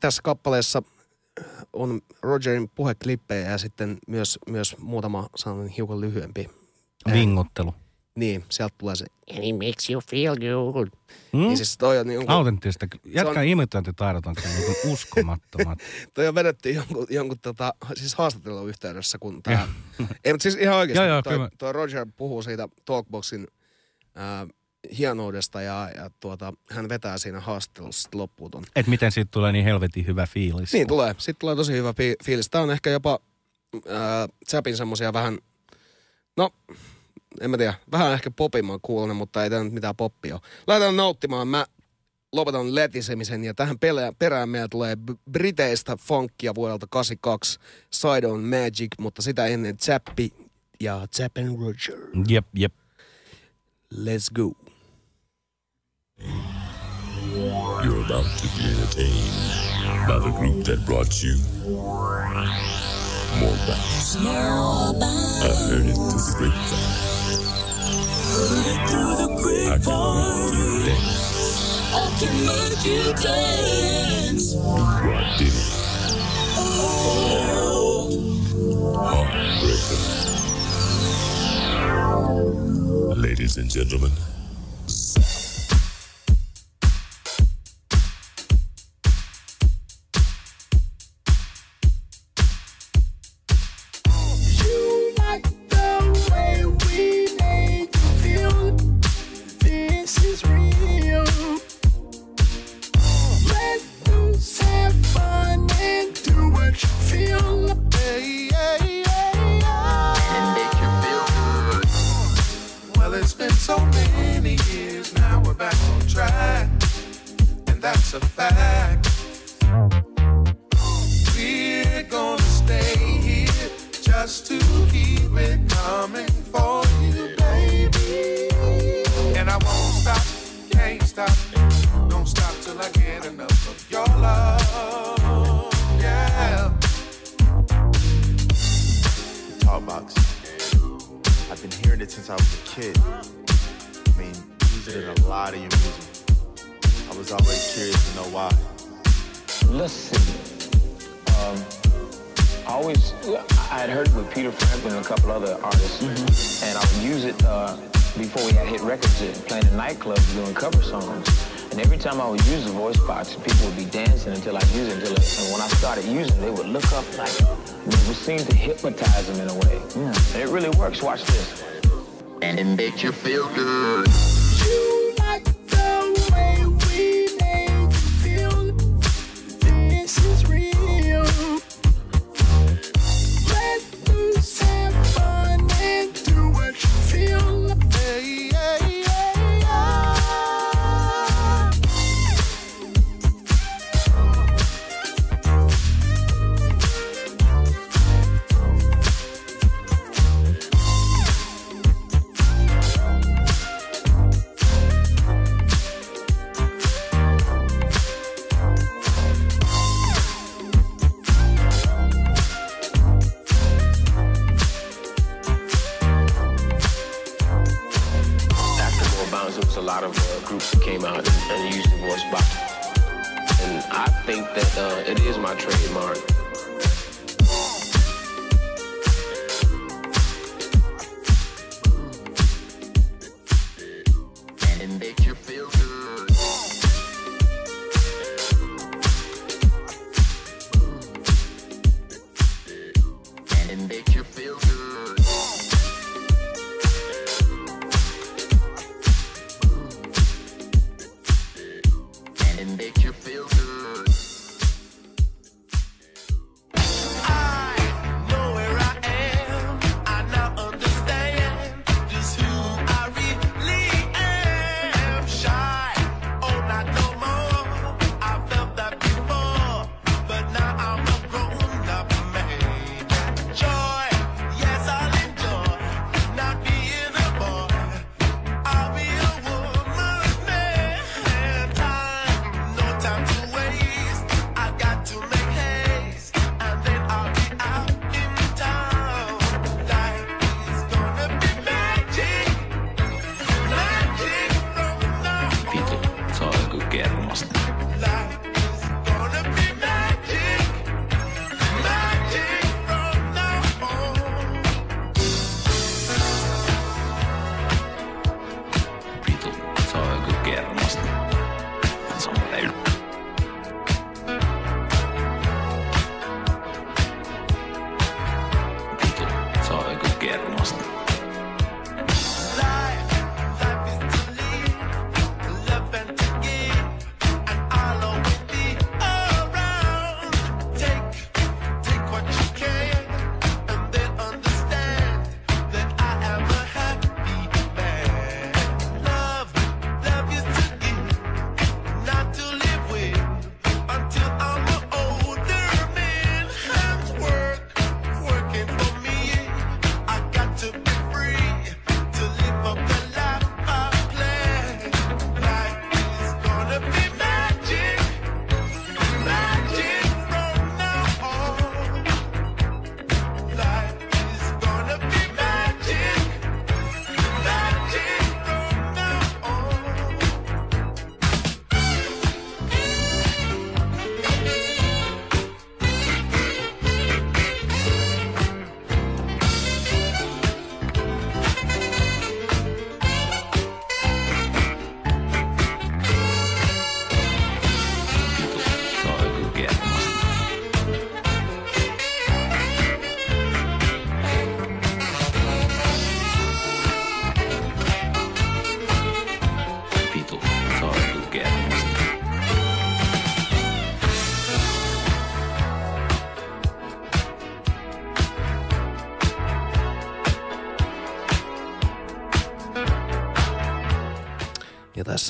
tässä kappaleessa on Rogerin puheklippejä ja sitten myös, myös muutama sanon hiukan lyhyempi. Vingottelu. Niin, sieltä tulee se And it makes you feel good. Hmm? Niin siis toi on niin kuin, Autenttista. Jätkän on- imitointitaidot on kyllä niin uskomattomat. toi on vedetty jonkun, jonkun tota, siis haastattelun yhteydessä, kun tää... ei, mutta siis ihan oikeasti, Joo, joo, toi, kyllä. toi Roger puhuu siitä Talkboxin ää, hienoudesta ja, ja tuota, hän vetää siinä haastattelussa loppuun ton Et miten siitä tulee niin helvetin hyvä fiilis. Niin tulee. Sitten tulee tosi hyvä fi- fiilis. Tämä on ehkä jopa äh, Zapin semmosia vähän, no en mä tiedä, vähän ehkä popimman kuulonen, mutta ei tämä nyt mitään poppia ole. Lähdetään nauttimaan. Mä lopetan letisemisen ja tähän perään meillä tulee Briteistä funkia vuodelta 82 Side on Magic, mutta sitä ennen Zappi ja and Roger. Jep, jep. Let's go. You're about to be entertained by the group that brought you more bounce. I heard it through the grapevine. I can make you dance. I can make you dance. Rod did it. Oh. Heartbreaker. Ladies and gentlemen, And it makes you feel good.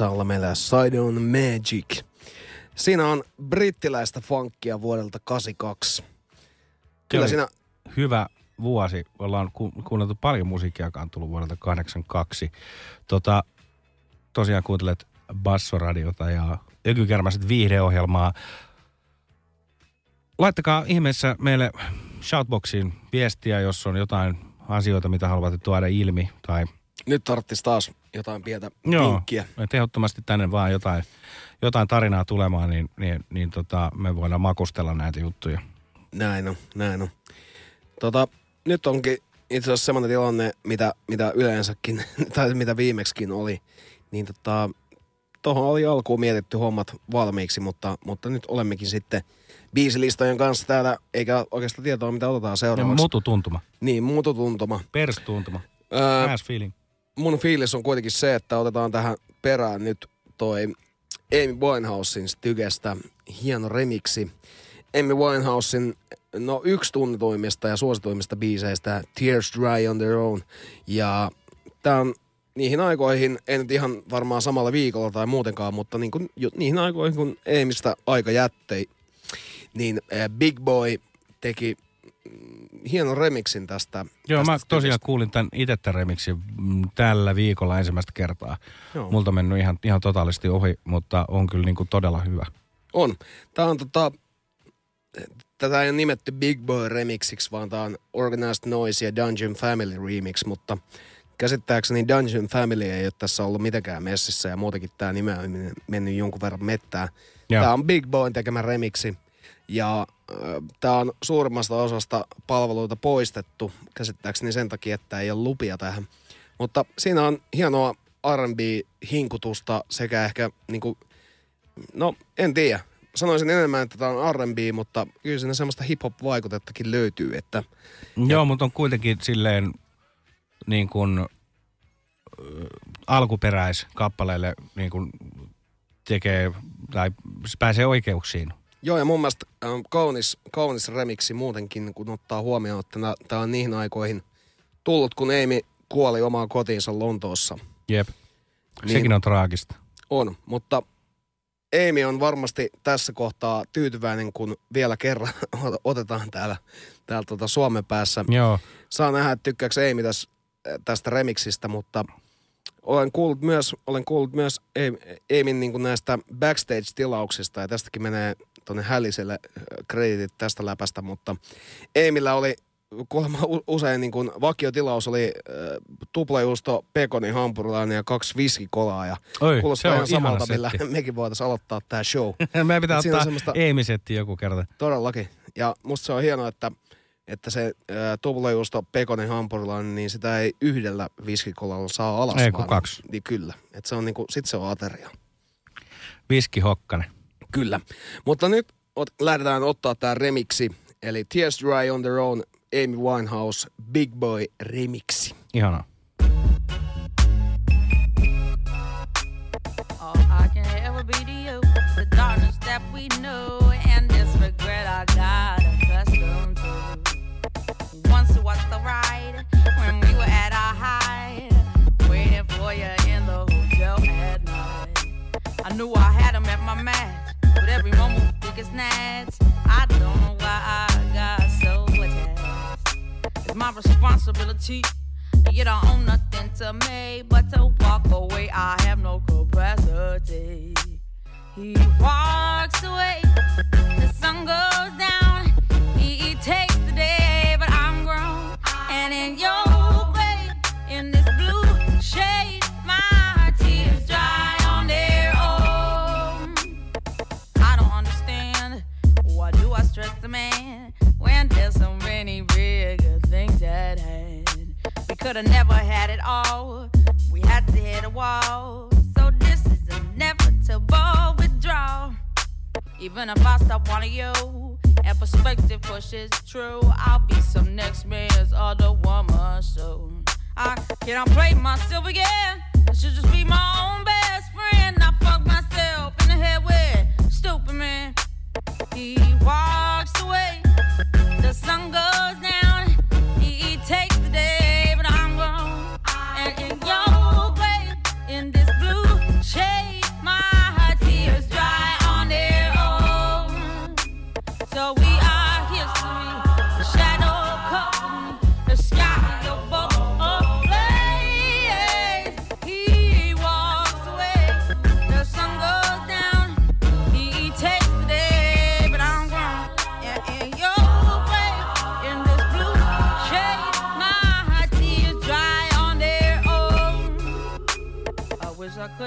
Ja tässä alla meillä Side on Magic. Siinä on brittiläistä funkkia vuodelta 82. Kyllä siinä, Hyvä vuosi. Ollaan ku- kuunneltu paljon musiikkia, joka on tullut vuodelta 82. Tota, tosiaan kuuntelet Bassoradiota ja Ökykärmäset viihdeohjelmaa. Laittakaa ihmeessä meille shoutboxiin viestiä, jos on jotain asioita, mitä haluatte tuoda ilmi. Tai nyt tarvitsisi taas jotain pientä Joo, vinkkiä. että ehdottomasti tänne vaan jotain, jotain tarinaa tulemaan, niin, niin, niin tota, me voidaan makustella näitä juttuja. Näin on, näin on. Tota, nyt onkin itse asiassa semmoinen tilanne, mitä, mitä yleensäkin, tai mitä viimeksikin oli. Niin tota, tuohon oli alkuun mietitty hommat valmiiksi, mutta, mutta nyt olemmekin sitten biisilistojen kanssa täällä, eikä oikeastaan tietoa, mitä otetaan Ja seuraavaksi. mututuntuma. Niin, mututuntuma. Perstuntuma. Öö, feeling. Mun fiilis on kuitenkin se, että otetaan tähän perään nyt toi Amy Winehousein Stygestä hieno remiksi. Amy Winehousein no yksi tunnetuimmista ja suosituimmista biiseistä Tears Dry on Their Own. Ja tää on niihin aikoihin, ei nyt ihan varmaan samalla viikolla tai muutenkaan, mutta niin kuin, niihin aikoihin, kun Amystä aika jättei, niin äh, Big Boy teki hienon remixin tästä. Joo, tästä mä tosiaan kuulin tämän itse tämän remixin tällä viikolla ensimmäistä kertaa. Joo. Multa mennyt ihan, ihan totaalisesti ohi, mutta on kyllä niin kuin todella hyvä. On. Tämä on tota, tätä ei ole nimetty Big Boy remixiksi, vaan tämä on Organized Noise ja Dungeon Family remix, mutta käsittääkseni Dungeon Family ei ole tässä ollut mitenkään messissä ja muutenkin tämä nime on men- mennyt jonkun verran mettään. Joo. Tämä on Big Boyn tekemä remixi ja tämä on suurimmasta osasta palveluita poistettu käsittääkseni sen takia, että ei ole lupia tähän. Mutta siinä on hienoa R&B-hinkutusta sekä ehkä niinku, no en tiedä. Sanoisin enemmän, että tämä on R&B, mutta kyllä siinä semmoista hip-hop-vaikutettakin löytyy, että Joo, mutta on kuitenkin silleen niin kuin äh, alkuperäiskappaleille niin kuin tekee tai pääsee oikeuksiin. Joo, ja mun mielestä ähm, kaunis, kaunis remiksi muutenkin, kun ottaa huomioon, että tämä on niihin aikoihin tullut, kun Amy kuoli omaan kotiinsa Lontoossa. Jep. Niin. Sekin on traagista. On, mutta Amy on varmasti tässä kohtaa tyytyväinen, kun vielä kerran otetaan täällä, täällä tuota Suomen päässä. Joo. Saa nähdä, että tykkääkö Amy täs, tästä remixistä, mutta olen kuullut myös, olen kuullut myös Amyn niin näistä backstage-tilauksista, ja tästäkin menee tuonne Häliselle äh, kreditit tästä läpästä, mutta Amyllä oli kuulemma usein niin kuin vakiotilaus oli äh, tuplajuusto, pekoni, hampurilainen ja kaksi viskikolaa. Ja Oi, kuulostaa se on ihan samalta, ihana millä setti. mekin voitaisiin aloittaa tämä show. Meidän pitää Et ottaa semmoista- Eemisetti joku kerta. Todellakin. Ja musta se on hienoa, että, että se äh, tuplajuusto, pekoni, hampurilainen, niin sitä ei yhdellä viskikolalla saa alas. Ei, kun kaksi. Niin kyllä. Että se on niinku, sit se on ateria. Viski Hokkanen. Kyllä. Mutta nyt ot, lähdetään ottaa tämä remiksi, eli Tears Dry on Their Own, Amy Winehouse, Big Boy remixi. Ihanaa. All I can ever be to you, the darkness that we knew, and this regret I got accustomed to. Once it was the ride when we were at our height, waiting for you in the hotel at night. I knew I had was snatch. I don't know why I got so attached. It's my responsibility. You don't own nothing to me, but to walk away, I have no capacity. He walks away, the sun goes down. He takes the day, but I'm grown. And in your man there's so many bigger things at hand? We could have never had it all. We had to hit a wall. So this is inevitable withdrawal. Even if I stop wanting you and perspective pushes true, I'll be some next man's other woman. So I cannot play myself again. I should just be my own best friend. I fuck myself in the head with stupid man. He walks away, the sun goes down.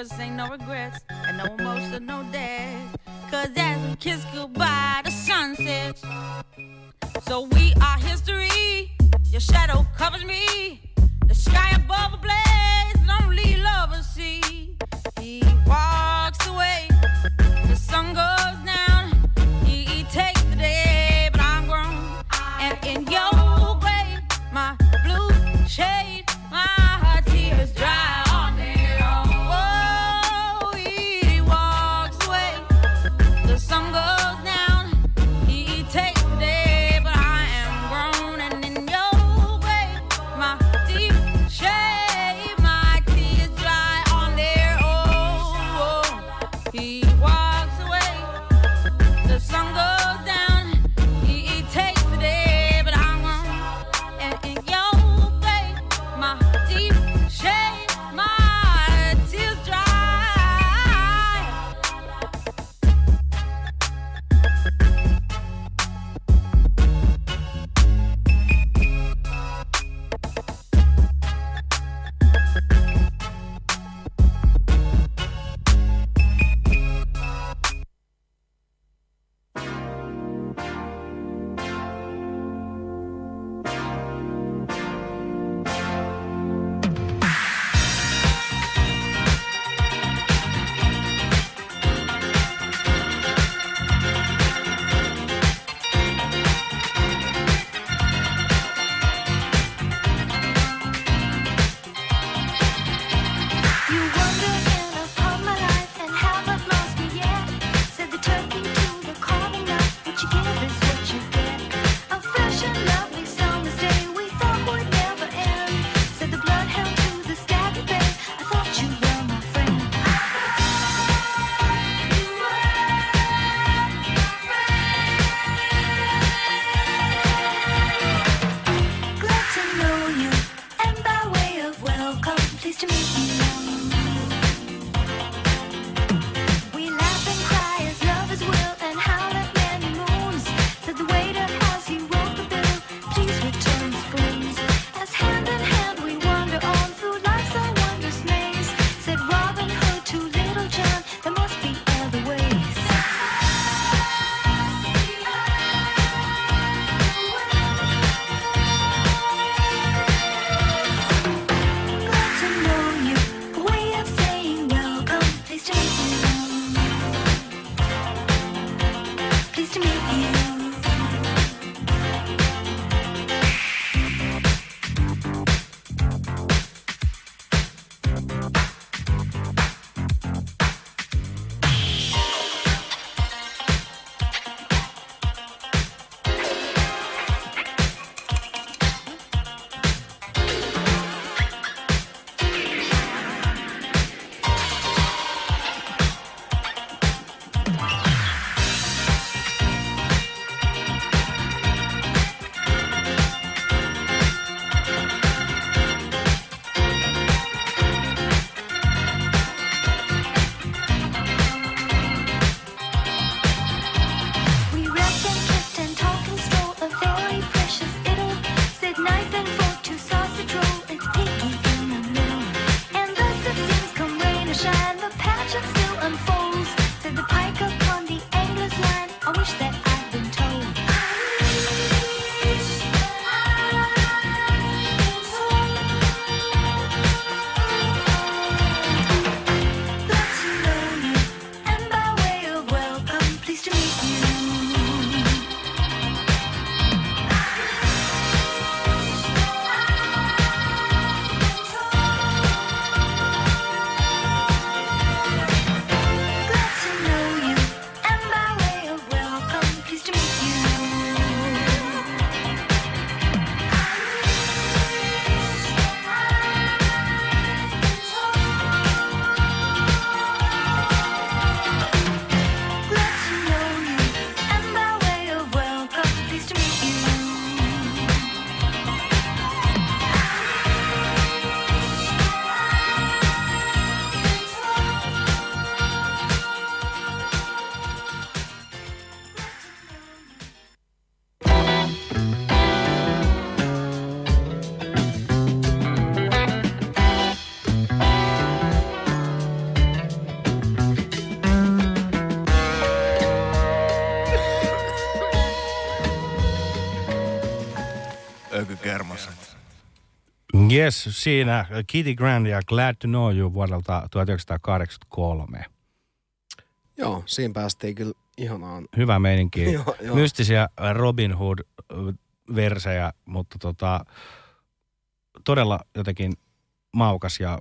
Cause ain't no regrets and no emotional death. Cause as we kiss goodbye, the sun sets. So we are history. Your shadow covers me. The sky above ablaze, and only lovers see. He walks away. The sun goes down. He, he takes the day, but I'm grown. And in your grave, my blue shade, Yes, siinä Kitty Grand ja Glad to Know You vuodelta 1983. Joo, siinä päästiin kyllä ihanaan. Hyvä meininki. Joo, joo. Mystisiä Robin Hood-versejä, mutta tota, todella jotenkin maukas ja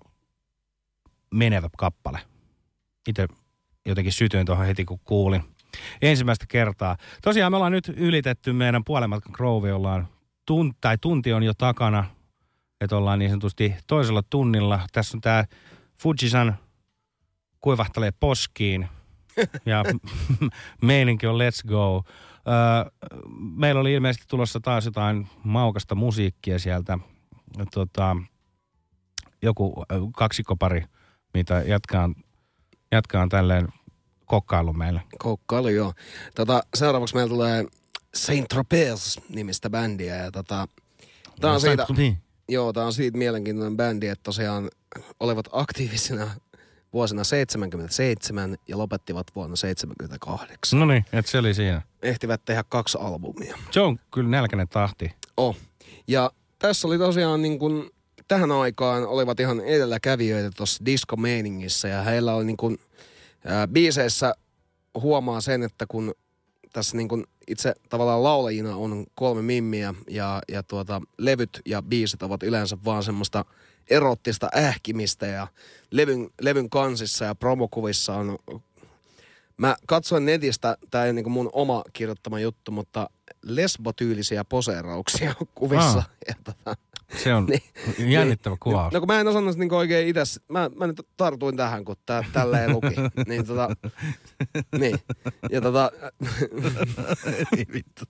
menevä kappale. Itse jotenkin sytyin tuohon heti, kun kuulin. Ensimmäistä kertaa. Tosiaan me ollaan nyt ylitetty meidän puolenmatkan Grove, ollaan tun, tai tunti on jo takana, että ollaan niin sanotusti toisella tunnilla. Tässä on tämä Fujisan kuivahtelee poskiin ja meininki on let's go. Öö, meillä oli ilmeisesti tulossa taas jotain maukasta musiikkia sieltä. Tota, joku kaksikkopari, mitä jatkaan, jatkaan tälleen kokkailu meille. Kokkailu, joo. Tota, seuraavaksi meillä tulee Saint Tropez nimistä bändiä. Ja tota, tää on siitä. Joo, tää on siitä mielenkiintoinen bändi, että tosiaan olivat aktiivisina vuosina 77 ja lopettivat vuonna 78. No niin, että se oli siinä. Ehtivät tehdä kaksi albumia. Se on kyllä nälkäinen tahti. Oh. Ja tässä oli tosiaan niin kuin, tähän aikaan olivat ihan edelläkävijöitä tuossa disco-meiningissä ja heillä oli niin kuin, ää, biiseissä huomaa sen, että kun tässä niin kuin itse tavallaan laulajina on kolme mimmiä ja, ja tuota, levyt ja biisit ovat yleensä vaan semmoista erottista ähkimistä ja levyn, levyn kansissa ja promokuvissa on Mä katsoin netistä, tämä ei ole niin mun oma kirjoittama juttu, mutta lesbotyylisiä poseerauksia kuvissa. Ah. Ja tota, Se on jännittävä kuvaus. No kun mä en osannut niin oikein itse, mä, mä nyt tartuin tähän, kun tää, tälleen luki. niin tota, niin. Ja tota, Ei vittu.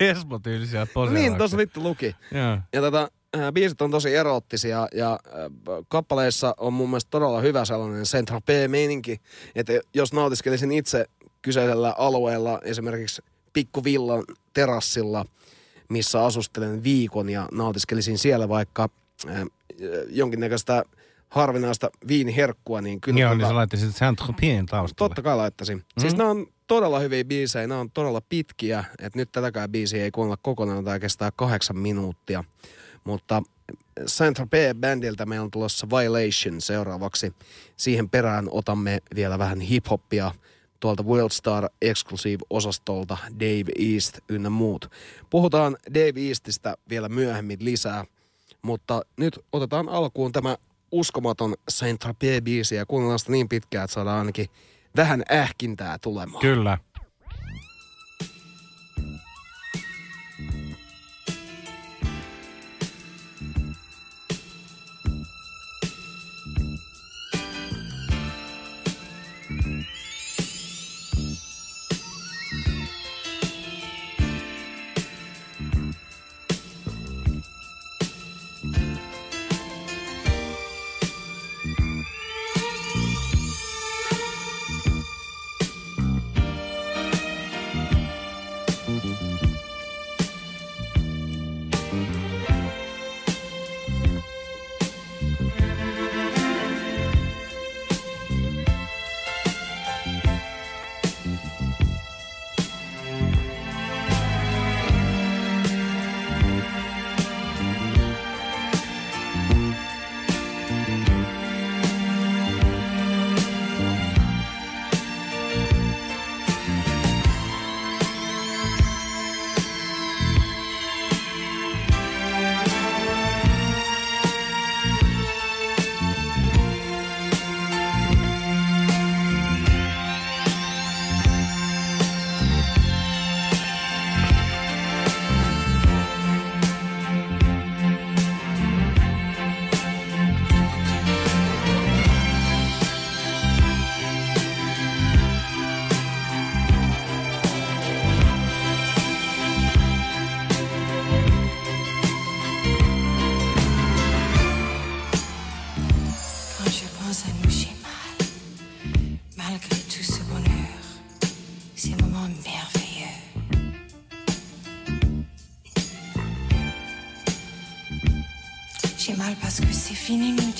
Lesbotyylisiä poseerauksia. niin tossa vittu luki. Joo. Ja tota, äh, biisit on tosi erottisia ja äh, kappaleissa on mun mielestä todella hyvä sellainen saint meininki että jos nautiskelisin itse kyseisellä alueella esimerkiksi pikkuvillan terassilla, missä asustelen viikon ja nautiskelisin siellä vaikka äh, jonkinnäköistä harvinaista viiniherkkua, niin kyllä... Joo, niin sä laittaisit Saint-Tropezin taustalle. Totta kai laittaisin. Mm. Siis nämä on todella hyviä biisejä, nämä on todella pitkiä, että nyt tätäkään biisiä ei kuunnella kokonaan, tämä kestää kahdeksan minuuttia. Mutta saint bändiltä meillä on tulossa Violation seuraavaksi. Siihen perään otamme vielä vähän hip-hoppia tuolta Worldstar Exclusive-osastolta Dave East ynnä muut. Puhutaan Dave Eastistä vielä myöhemmin lisää, mutta nyt otetaan alkuun tämä uskomaton saint biisi ja kuunnellaan sitä niin pitkään, että saadaan ainakin vähän ähkintää tulemaan. Kyllä.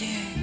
Yeah.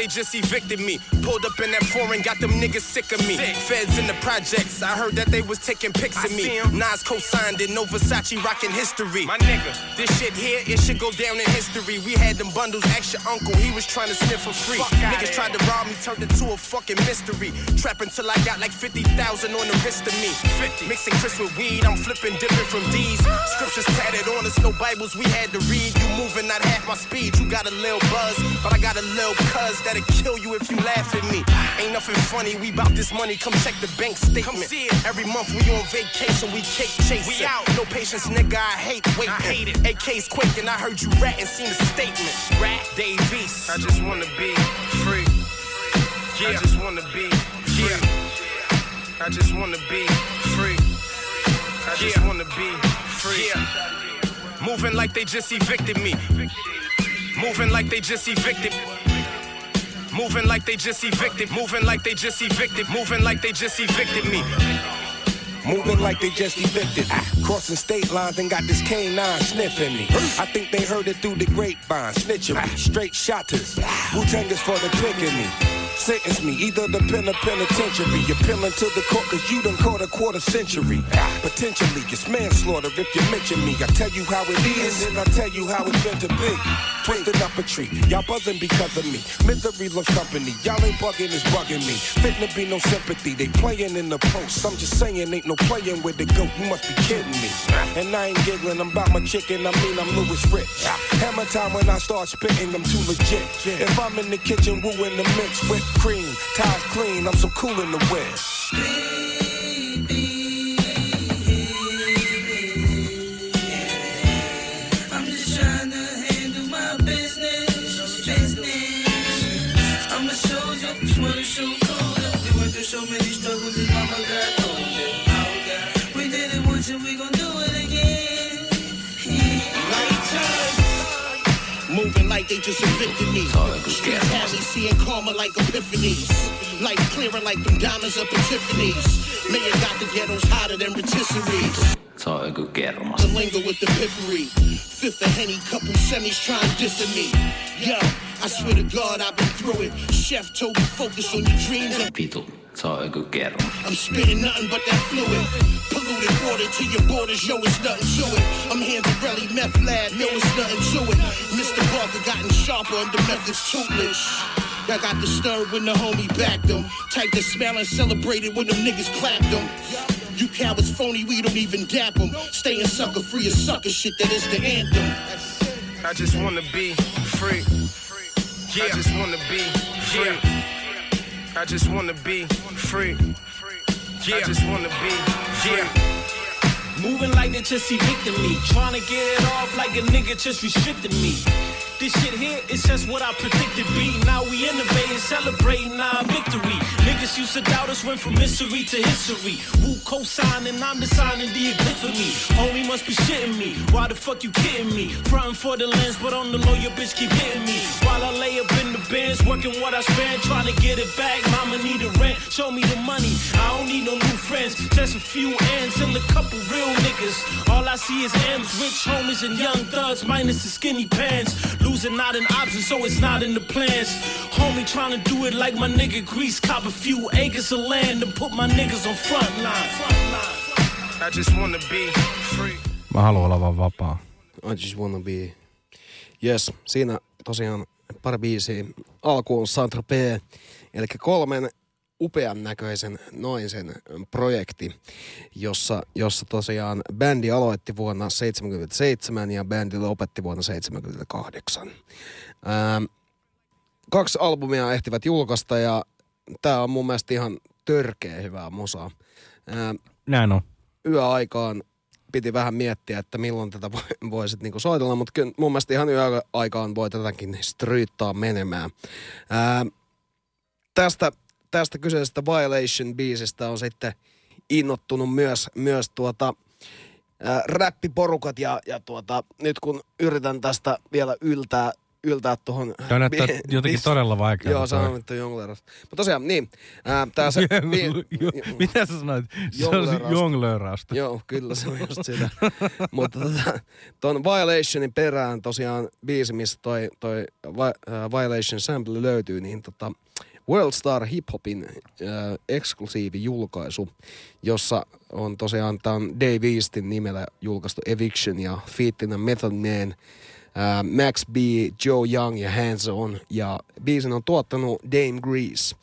They just evicted me. Pulled up in that foreign, got them niggas sick of me. Feds in the projects, I heard that they was taking pics of me. Nas co-signed it, no Versace rocking history. My nigga, this shit here, it should go down in history. We had them bundles, ask your uncle, he was trying to sniff for free. Niggas tried to rob me, turned it to a fucking mystery. Trapping till I got like 50,000 on the wrist of me. 50. Mixing Chris with weed, I'm flipping, dipping from D's. Scriptures tatted on us, no Bibles we had to read. You moving not half my speed, you got a little buzz, but I got a little cuz that'll kill you if you laugh at me. Ain't nothing funny, we bout this money, come check the bank statement. Every month we on vacation, we cake chasing. We out. No patience, nigga, I hate waiting. I hate it. AK's quaking, I heard you ratting, seen a statement. Rat Davies. I just wanna be free. Yeah. I just wanna be free. Yeah. I just wanna be free. I just wanna be free. Yeah. Moving like they just evicted me. Moving like they just evicted. Moving like they just evicted. Moving like they just evicted. Moving like they just evicted me. Moving like they just evicted. Ah, crossing state lines and got this canine sniffing me. I think they heard it through the grapevine, snitching me. Ah. Straight shotters. Wu-Tang is for the picking me. Sentence me, either the pen or penitentiary. Appealing to the court cause you done caught a quarter century. Potentially, it's manslaughter if you mention me. I tell you how it is, and I tell you how it's meant to be. Twisted up a tree, y'all buzzing because of me. Misery loves company, y'all ain't bugging, it's bugging me. Fitting to be no sympathy, they playing in the post. I'm just saying, ain't no playing with the goat, you must be kidding me. And I ain't giggling, I'm about my chicken, I mean I'm Louis Rich. Hammer time when I start spitting, I'm too legit. If I'm in the kitchen wooing the mix, whipped cream, ties clean, I'm so cool in the whip. They just evicted me. Streets have me seeing karma like epiphanies. Life clearing like them diamonds up in Tiffany's. Mayor got the ghettos hotter than rotisseries. Se on joku kermas. The lingo with the piffery. Fifth of Henny, couple semis trying to dissing me. Yo, I swear to God, I've been through it. Chef told me focus on your dreams. Vitu, se on joku kermas. I'm spitting nothing but that fluid. Polluted water to your borders, yo, it's nothing to it. I'm handling really meth lab, yo, it's nothing to it. Mr. Barker gotten sharper under methods toothless. I got disturbed when the homie backed them. Type the smell and celebrated when them niggas clapped them. You cowards phony, we don't even dap them. Staying sucker free of sucker shit, that is the anthem. I just wanna be free. Yeah. I just wanna be free. I just wanna be free. Yeah. I just wanna be free. Moving like they just evicted me. Trying to get it off like a nigga just restricted me. This shit here is just what I predicted be. Now we innovating, celebrating our victory. Niggas used to doubt us, went from mystery to history. Who co-signing, I'm designing the epiphany. Homie must be shitting me. Why the fuck you kidding me? Frontin' for the lens, but on the low, your bitch keep hitting me. While I lay up in the bins, working what I spend, trying to get it back. Mama need a rent, show me the money. I don't need no new friends, just a few ends and a couple real niggas. All I see is M's, rich homies and young thugs, minus the skinny pants. Losing not an option, so it's not in the plans. Homie trying to do it like my nigga Grease, cop a few acres of land and put my niggas on front line. I just wanna be free. Mä haluan olla vaan vapaa. I just wanna be. Yes, siinä tosiaan pari biisiä. Alkuun Santra P, eli kolmen upean näköisen naisen projekti, jossa, jossa tosiaan bändi aloitti vuonna 77 ja bändi lopetti vuonna 78. Ähm, kaksi albumia ehtivät julkaista ja tämä on mun mielestä ihan törkeä hyvää musaa. Ähm, Näin on. yöaikaan piti vähän miettiä, että milloin tätä voi- voisit niinku soitella, mutta kyllä mun mielestä ihan yöaikaan voi tätäkin stryyttaa menemään. Ää, tästä, tästä kyseisestä Violation-biisistä on sitten innottunut myös, myös tuota, ää, räppiporukat ja, ja tuota, nyt kun yritän tästä vielä yltää, yltää tuohon... Toi näyttää jotenkin todella vaikealta Joo, toi. sanon nyt jongleras. Mutta tosiaan, niin. Ää, tää se, Jo- Mitä sä sanoit? Se on Jonglörausta. jonglörausta. Joo, kyllä se on just sitä. Mutta tota, ton Violationin perään tosiaan biisi, missä toi, toi Vi- äh, Violation sample löytyy, niin tota, World Star Hip Hopin äh, eksklusiivi julkaisu, jossa on tosiaan tämän Dave Eastin nimellä julkaistu Eviction ja Feettinä Method Man, äh, Max B, Joe Young ja Hands On. Ja biisin on tuottanut Dame Grease.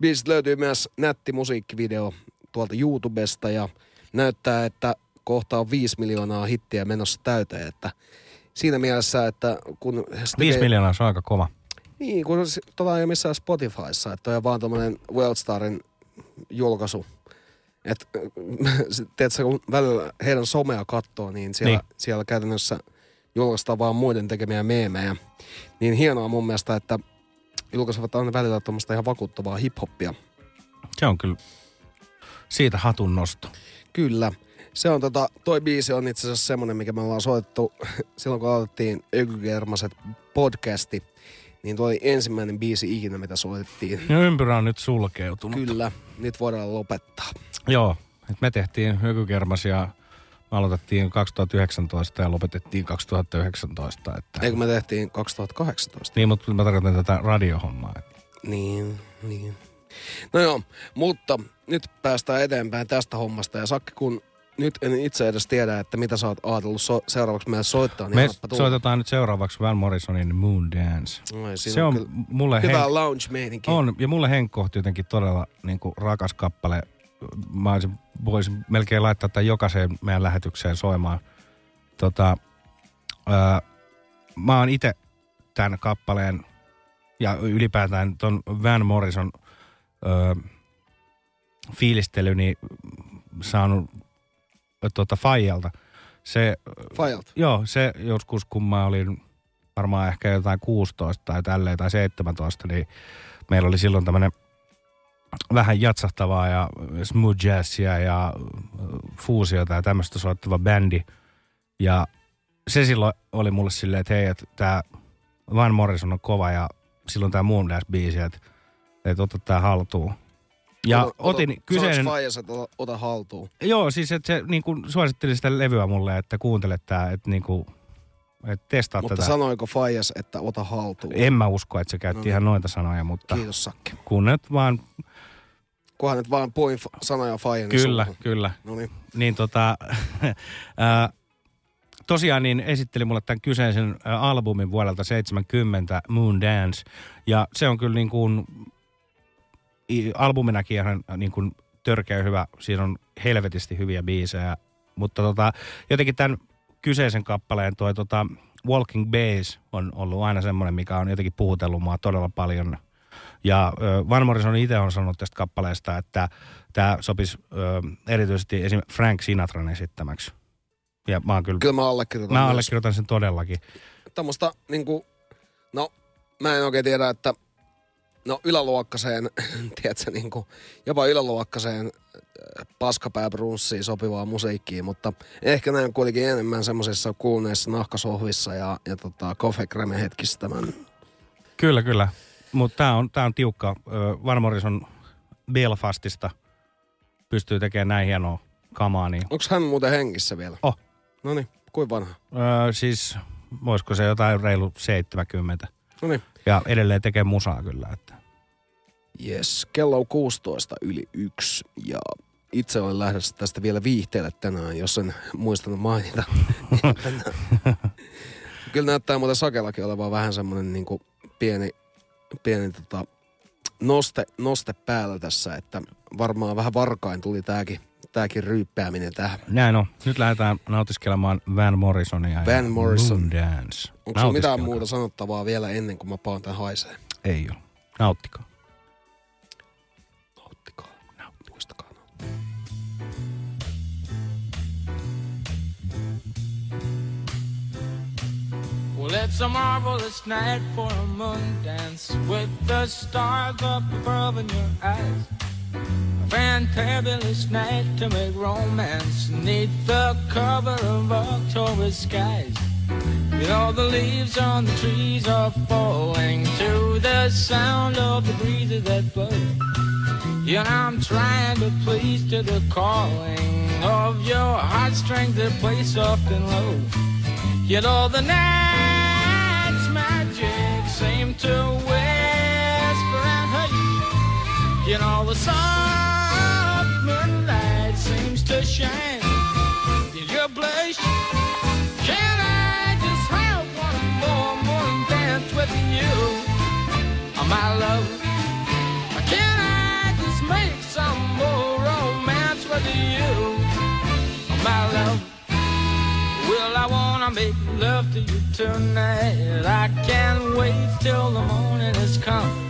Biisistä löytyy myös nätti musiikkivideo tuolta YouTubesta ja näyttää, että kohta on 5 miljoonaa hittiä menossa täyteen, että siinä mielessä, että kun... se 5 tekee- miljoonaa, se on aika kova. Niin, kun tota ei ole missään Spotifyssa, että on vaan tommonen Worldstarin julkaisu. Et, tiedätkö, kun välillä heidän somea katsoo, niin siellä, Niin. siellä käytännössä julkaistaan vaan muiden tekemiä meemejä. Niin hienoa mun mielestä, että julkaisivat aina välillä tuommoista ihan vakuuttavaa hiphoppia. Se on kyllä siitä hatun nosto. Kyllä. Se on tota, toi biisi on itse asiassa semmonen, mikä me ollaan soitettu silloin, kun aloitettiin Ökykermaset podcasti. Niin toi oli ensimmäinen biisi ikinä, mitä soitettiin. Ja ympyrä on nyt sulkeutunut. Kyllä, nyt voidaan lopettaa. Joo, et me tehtiin hykykermas ja me aloitettiin 2019 ja lopetettiin 2019. Että... Eikö me tehtiin 2018? Niin, mutta mä tarkoitan tätä radiohommaa. Niin, niin. No joo, mutta nyt päästään eteenpäin tästä hommasta. Ja Sakki, kun nyt en itse edes tiedä, että mitä sä oot ajatellut so- seuraavaksi meille soittaa, niin Me soitetaan nyt seuraavaksi Van Morrisonin Moon Dance. Oi, Se on on mulle hyvä hen- lounge-meininki. On, ja mulle henkkohti jotenkin todella niin kuin rakas kappale. Mä olisin, voisin melkein laittaa tämän jokaiseen meidän lähetykseen soimaan. Tota, ää, mä oon itse tämän kappaleen ja ylipäätään ton Van Morrison ää, fiilistelyni saanut tota, Fajalta. Se, Fajalta? Joo, se joskus kun mä olin varmaan ehkä jotain 16 tai tälleen tai 17, niin meillä oli silloin tämmöinen vähän jatsahtavaa ja smooth jazzia ja äh, fuusiota ja tämmöistä soittava bändi. Ja se silloin oli mulle silleen, että hei, että tämä Van Morrison on kova ja silloin tämä Moon Dance-biisi, että, että ota tää haltuun. Ja Ota- otin ota, kyseinen... Sanois Faijas, että ota, ota haltuun. Joo, siis että se niin kuin suositteli sitä levyä mulle, että kuuntele tää, että niin kuin, että testaa Mutta tätä. sanoiko Faijas, että ota haltuun? En mä usko, että se käytti No niin. ihan noita sanoja, mutta Kiitos Sakki. kun nyt vaan, Kunhan nyt vaan poin fa- sanoja Fajan kyllä, suuhun. kyllä. No niin. Niin tota, tosiaan niin esitteli mulle tämän kyseisen albumin vuodelta 70, Moon Dance. Ja se on kyllä niin kuin, albuminakin ihan niin kuin törkeä hyvä. Siinä on helvetisti hyviä biisejä. Mutta tota, jotenkin tämän kyseisen kappaleen toi tota, Walking Bass on ollut aina semmoinen, mikä on jotenkin puhutellut mua todella paljon. Ja ö, Van Morrison itse on sanonut tästä kappaleesta, että tämä sopisi ö, erityisesti esim. Frank Sinatran esittämäksi. Ja mä oon kyllä, Kyllä mä allekirjoitan mä myös. allekirjoitan sen todellakin. Tämmöistä niinku No, mä en oikein tiedä, että no yläluokkaiseen, tiedätkö, niin kuin, jopa yläluokkaiseen äh, paskapääbrunssiin sopivaa musiikkiin, mutta ehkä näin kuitenkin enemmän semmoisissa kuuluneissa nahkasohvissa ja, ja tota, kofekreme hetkissä tämän. Kyllä, kyllä. Mutta tämä on, tää on tiukka. Ö, Van Morrison Belfastista pystyy tekemään näin hienoa kamaa. Niin, Onko hän muuten hengissä vielä? Oh. No niin, kuin vanha? ö, siis voisiko se jotain reilu 70. No niin. Ja edelleen tekee musaa kyllä. Että. Yes, kello on 16 yli yksi ja itse olen lähdössä tästä vielä viihteelle tänään, jos en muistanut mainita. Kyllä näyttää muuten Sakelakin olevan vähän semmoinen niin pieni, pieni tota, noste, noste päällä tässä, että varmaan vähän varkain tuli tääkin, tääkin ryyppääminen tähän. Näin on. Nyt lähdetään nautiskelemaan Van Morrisonia Van ja Morrison. Moondance. Onko sulla mitään muuta sanottavaa vielä ennen kuin mä paan tän haisee? Ei ole. Nauttikaa. Well, it's a marvelous night for a moon dance with the stars up above in your eyes. A fantabulous night to make romance neath the cover of October skies. You know, the leaves on the trees are falling to the sound of the breezes that blow. Know, I'm trying to please to the calling of your heartstrings that play soft and low. Yet all the night's magic seem to hush. You know, the soft moonlight seems to shine in your blush. Can I just have one more morning dance with you, oh, my love? Can I just make some more romance with you, oh, my love? Well, I wanna make love to you tonight. I can't wait till the morning has come.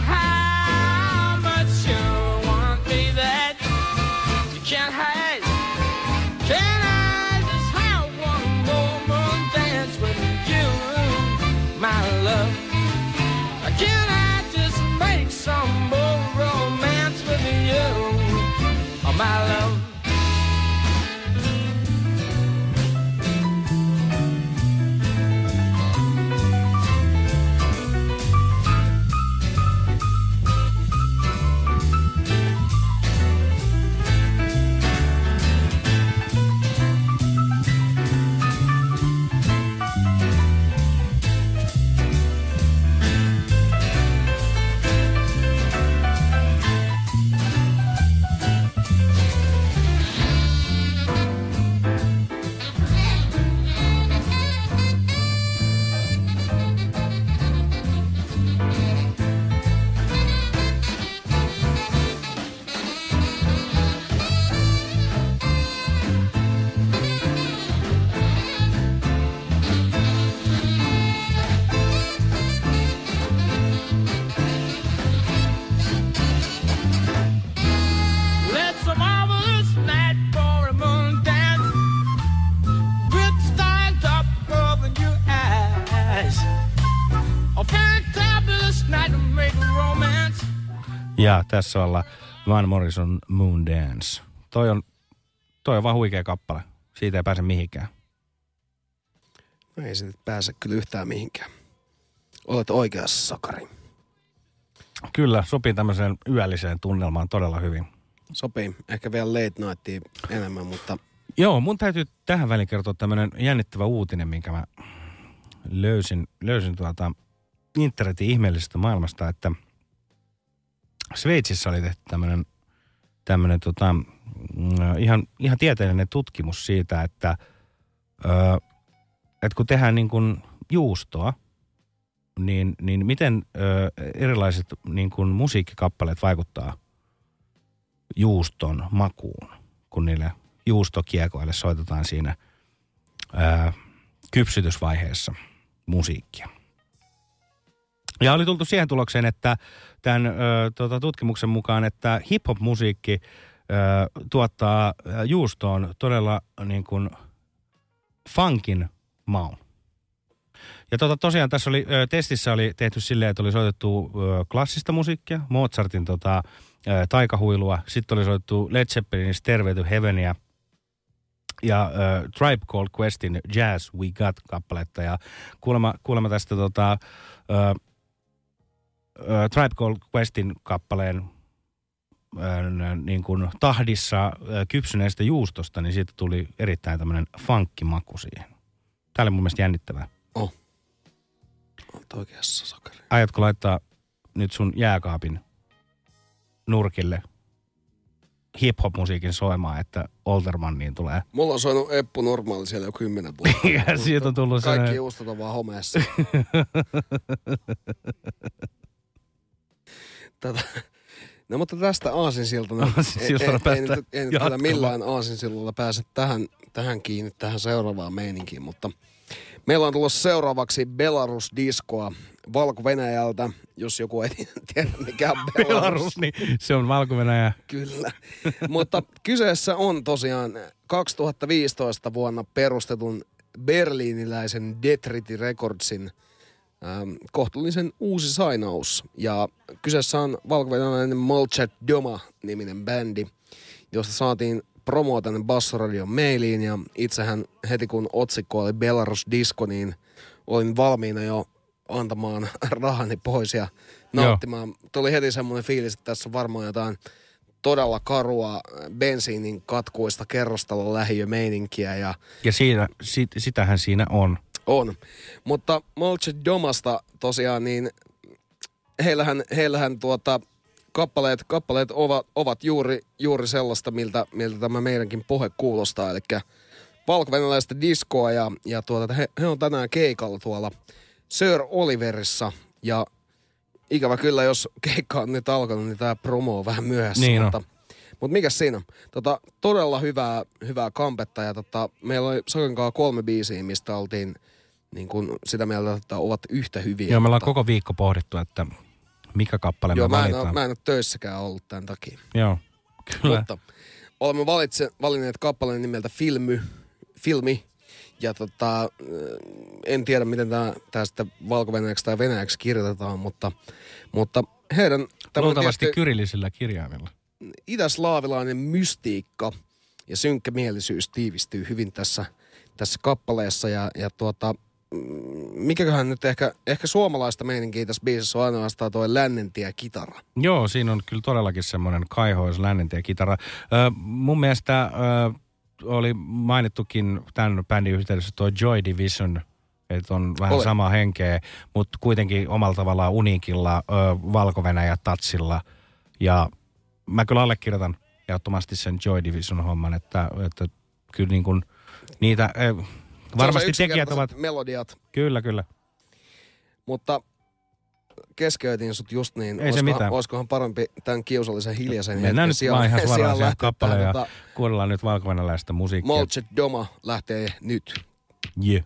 Ja tässä ollaan Van Morrison Moon Dance. Toi on, toi on vaan huikea kappale. Siitä ei pääse mihinkään. No ei se nyt pääse kyllä yhtään mihinkään. Olet oikeassa, Sakari. Kyllä, sopii tämmöiseen yölliseen tunnelmaan todella hyvin. Sopii. Ehkä vielä late nightia enemmän, mutta Joo, mun täytyy tähän väliin kertoa tämmöinen jännittävä uutinen, minkä mä löysin, löysin tuolta internetin ihmeellisestä maailmasta, että Sveitsissä oli tehty tämmöinen, tämmöinen tota, mm, ihan, ihan tieteellinen tutkimus siitä, että, ö, että kun tehdään niin kuin juustoa, niin, niin miten ö, erilaiset niin kuin musiikkikappaleet vaikuttaa juuston makuun, kun niille juustokiekoille soitetaan siinä ö, kypsytysvaiheessa musiikkia. Ja oli tultu siihen tulokseen, että tämän ö, tota, tutkimuksen mukaan, että hip-hop-musiikki ö, tuottaa juustoon todella niin kuin funkin maun. Ja tota, tosiaan tässä oli, ö, testissä oli tehty silleen, että oli soitettu ö, klassista musiikkia, Mozartin tota, ö, taikahuilua, sitten oli soitettu Led Zeppelinin Stairway to Heavenia ja ö, Tribe Called Questin Jazz We Got-kappaletta. Ja kuulemma, kuulemma tästä tota, ö, ö, Tribe Called Questin kappaleen n- niin kuin tahdissa ö, kypsyneestä juustosta, niin siitä tuli erittäin tämmöinen funkkimaku siihen. Tämä oli mun mielestä jännittävää. Olet oikeassa, Sakari. Aiotko laittaa nyt sun jääkaapin nurkille hip-hop-musiikin soimaan, että Oltermanniin tulee? Mulla on soinut Eppu normaali siellä jo kymmenen vuotta. Ja siitä on tullut Kaikki sellainen- juustot on vaan homeessa. Tätä. No mutta tästä aasinsiltana. Aasinsiltana ei, ei, nyt, ei nyt millään aasinsiltalla pääse tähän, tähän kiinni, tähän seuraavaan meininkiin, mutta meillä on tulossa seuraavaksi Belarus-diskoa Valko-Venäjältä, jos joku ei tiedä mikä on Belarus. Belarus, niin se on valko -Venäjä. Kyllä. Mutta kyseessä on tosiaan 2015 vuonna perustetun berliiniläisen Detriti Recordsin ähm, kohtuullisen uusi sainaus. Ja kyseessä on valko-venäläinen Molchat Doma-niminen bändi, josta saatiin promoa tänne Bassoradion mailiin. Ja itsehän heti kun otsikko oli Belarus Disco, niin olin valmiina jo antamaan rahani pois ja nauttimaan. Tuli heti semmoinen fiilis, että tässä on varmaan jotain todella karua bensiinin katkuista kerrostalon lähiömeininkiä ja Ja siinä, sit, sitähän siinä on. On. Mutta Molchat Domasta tosiaan, niin heillähän, heillähän tuota, kappaleet, kappaleet ovat, ovat juuri, juuri sellaista, miltä, miltä tämä meidänkin pohe kuulostaa. Eli valko-venäläistä diskoa ja, ja tuota, he, he on tänään keikalla tuolla Sir Oliverissa ja ikävä kyllä, jos keikka on nyt alkanut, niin tämä promo on vähän myöhässä. Niin on. mutta, mutta mikä siinä? Tota, todella hyvää, hyvää kampetta ja tota, meillä oli Sokenkaan kolme biisiä, mistä oltiin niin kuin sitä mieltä, että ovat yhtä hyviä. Joo, me ollaan mutta- koko viikko pohdittu, että mikä kappale Joo, me mä en, valitaan. ole, mä en ole töissäkään ollut tämän takia. Joo, kyllä. Mutta olemme valitse, valinneet kappaleen nimeltä Filmy, Filmi. Ja tota, en tiedä, miten tämä, tämä sitten valko tai venäjäksi kirjoitetaan, mutta, mutta heidän Luultavasti tietty kyrillisillä kirjaimilla. itäslaavilainen mystiikka ja synkkämielisyys tiivistyy hyvin tässä, tässä kappaleessa. Ja, ja tuota, mikäköhän nyt ehkä, ehkä suomalaista meininkiä tässä biisissä on ainoastaan tuo lännentie kitara. Joo, siinä on kyllä todellakin semmoinen kaihois lännentie kitara. Ö, mun mielestä ö, oli mainittukin tämän bändin yhteydessä tuo Joy Division, että on vähän Oli. samaa henkeä, mutta kuitenkin omalla tavallaan uniikilla ö, valko tatsilla. Ja mä kyllä allekirjoitan ehdottomasti sen Joy Division homman, että, että kyllä niin kuin niitä, ö, varmasti tekijät ovat, melodiat, kyllä kyllä. mutta keskeytin sut just niin. Ei se mitään. Olisikohan parempi tämän kiusallisen hiljaisen Mennään nyt hetken vaan ihan suoraan siihen kappaleen ja tota, kuunnellaan nyt valko musiikkia. Molchat Doma lähtee nyt. Yeah.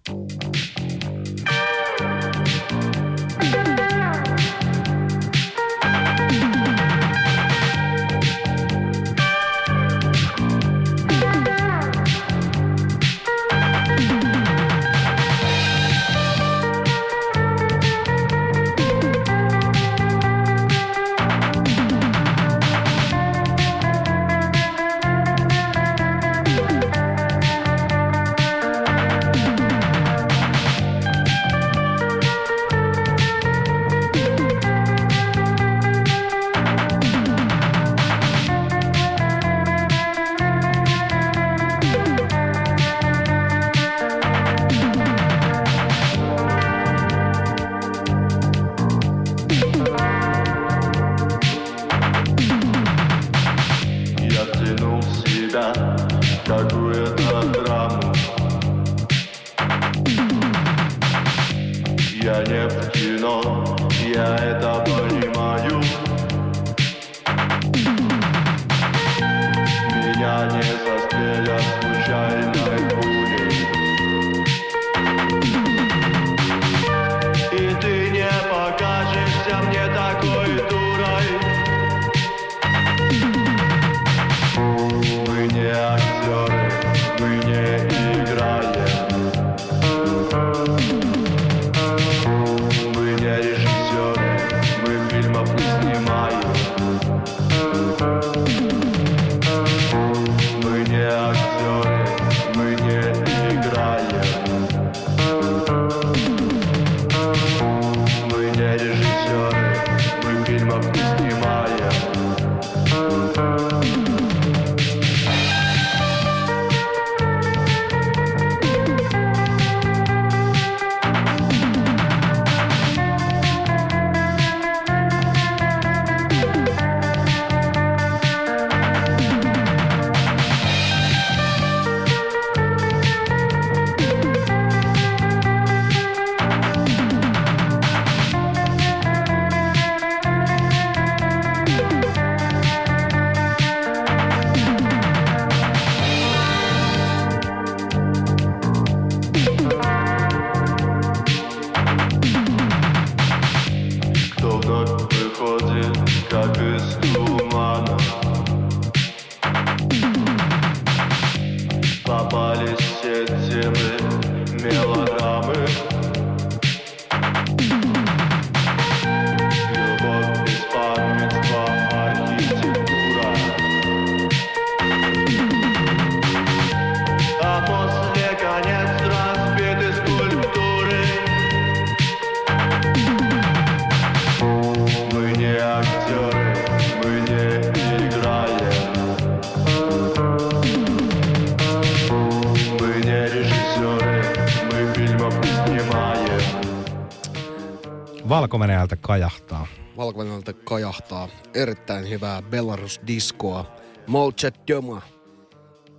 Kajahtaa erittäin hyvää Belarus-diskoa. Molchat Doma.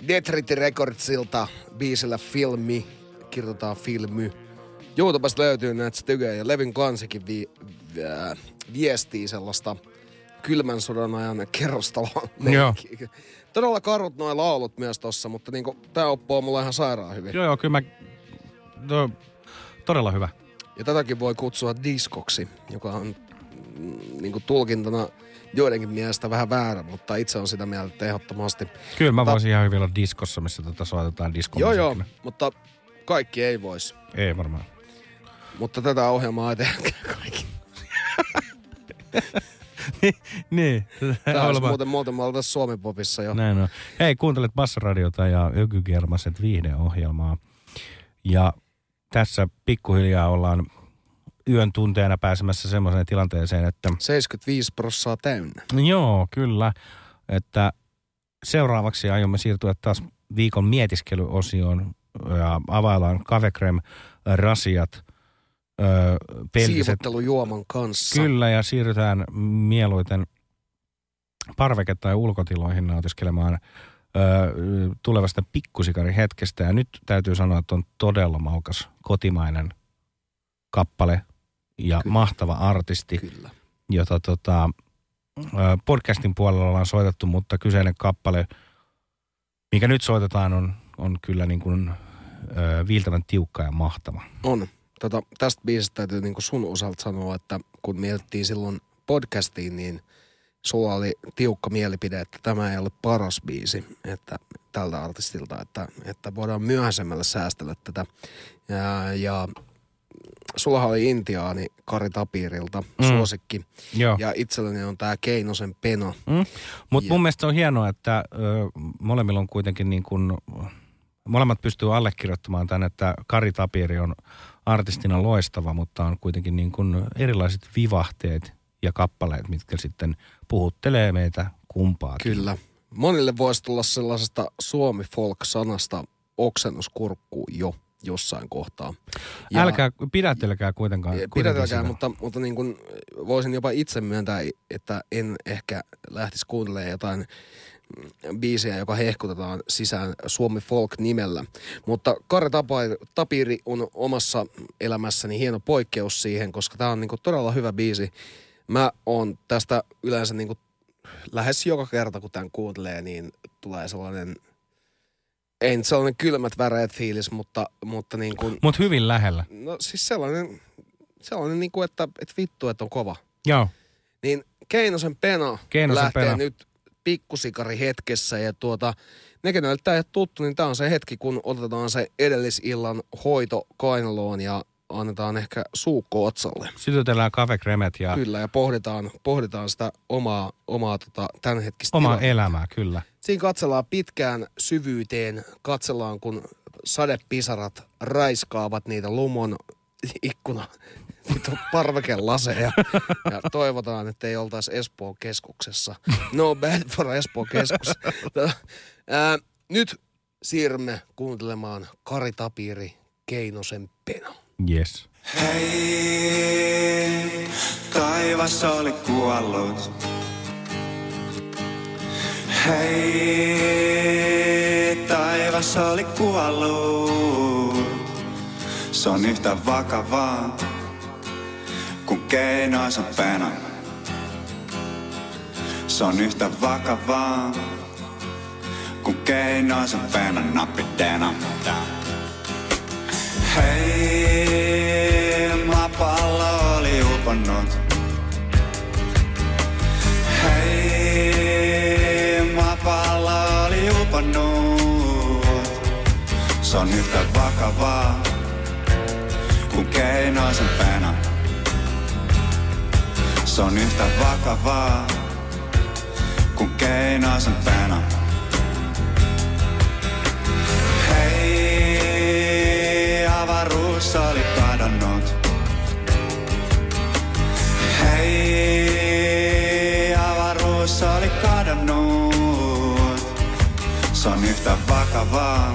Detriti Recordsilta biisillä Filmi. Kirjoitetaan Filmy. YouTubesta löytyy näitä stygejä ja Levin kansikin vi, vi, äh, viestii sellaista kylmän sodan ajan kerrostaloa. Todella karut noin laulut myös tossa, mutta niinku, tää oppoo mulle ihan sairaan hyvin. Joo, joo, kyllä mä... No, todella hyvä. Ja tätäkin voi kutsua diskoksi, joka on mm, niinku tulkintana joidenkin mielestä vähän väärä, mutta itse on sitä mieltä että ehdottomasti. Kyllä mä Ta- voisin ihan hyvin olla diskossa, missä tätä soitetaan diskon Joo, joo, mutta kaikki ei voisi. Ei varmaan. Mutta tätä ohjelmaa ei tehdä kaikki. niin. Tämä olisi muuten, muuten me oltaisiin Suomi-popissa jo. Näin on. Hei, kuuntelet Bassaradiota ja Ökykermaset viihdeohjelmaa. Ja tässä pikkuhiljaa ollaan yön tunteena pääsemässä semmoiseen tilanteeseen, että... 75 prossaa täynnä. Joo, kyllä. Että seuraavaksi aiomme siirtyä taas viikon mietiskely-osioon ja availlaan Kavekrem rasiat öö. Siivottelujuoman kanssa. Kyllä, ja siirrytään mieluiten parveke- tai ulkotiloihin nautiskelemaan ö, tulevasta pikkusikarihetkestä. Ja nyt täytyy sanoa, että on todella maukas kotimainen kappale ja Kyllä. mahtava artisti, Kyllä. jota tota, podcastin puolella ollaan soitettu, mutta kyseinen kappale, mikä nyt soitetaan, on, on kyllä niin kuin, ö, viiltävän tiukka ja mahtava. On. Tota, tästä biisistä täytyy niin sun osalta sanoa, että kun mietittiin silloin podcastiin, niin sulla oli tiukka mielipide, että tämä ei ole paras biisi että, tältä artistilta, että, että voidaan myöhäisemmällä säästellä tätä. Ja, ja sullahan oli Intiaani Kari Tapirilta Mm. suosikki. Joo. Ja itselläni on tämä Keinosen Peno. Mm. Mutta mun mielestä on hienoa, että ö, molemmilla on kuitenkin niin kuin, molemmat pystyy allekirjoittamaan tämän, että Kari Tapiri on artistina loistava, mutta on kuitenkin niin kuin erilaiset vivahteet ja kappaleet, mitkä sitten puhuttelee meitä kumpaakin. Kyllä. Monille voisi tulla sellaisesta suomi-folk-sanasta oksennuskurkkuun jo jossain kohtaa. Ja Älkää, pidättelekää kuitenkaan. Pidätelkää, mutta, mutta niin kuin voisin jopa itse myöntää, että en ehkä lähtisi kuuntelemaan jotain biisiä, joka hehkutetaan sisään Suomi Folk-nimellä. Mutta Kare Tapiri, Tapiri on omassa elämässäni hieno poikkeus siihen, koska tämä on niinku todella hyvä biisi. Mä oon tästä yleensä niinku lähes joka kerta, kun tämän kuuntelee, niin tulee sellainen, ei nyt sellainen kylmät väreet fiilis, mutta, mutta niin kuin, Mut hyvin lähellä. no siis sellainen, sellainen niin kuin, että, että vittu, että on kova. Joo. Niin Keinosen Pena Keinosen lähtee Pena. nyt pikkusikari hetkessä ja tuota, ne kenelle tämä ei ole tuttu, niin tämä on se hetki, kun otetaan se edellisillan hoito kainaloon ja annetaan ehkä suukko otsalle. Sytytellään kavekremet ja Kyllä, ja pohditaan, pohditaan sitä omaa, omaa tota, tämänhetkistä omaa tilannetta. elämää, kyllä. Siinä katsellaan pitkään syvyyteen, katsellaan kun sadepisarat raiskaavat niitä lumon ikkuna parvekelaseja ja toivotaan, että ei oltaisi Espoon keskuksessa. No bad for Espoon keskus. Ää, nyt siirrymme kuuntelemaan Kari Tapiri Keinosen pena. Yes. Hei, taivas oli kuollut. Hei, taivas oli kuollut. Se on yhtä vakavaa kuin keinoisen pena. Se on yhtä vakavaa kuin keinoisen penan nappidena. Hei, maapallo oli uponnut. Uponnut. Se on yhtä vakavaa kuin keinoisen pena. Se on yhtä vakavaa kuin keinoisen pena. Hei, avaruus oli kadonnut. Hei, avaruus oli kadonnut. Se on yhtä vakavaa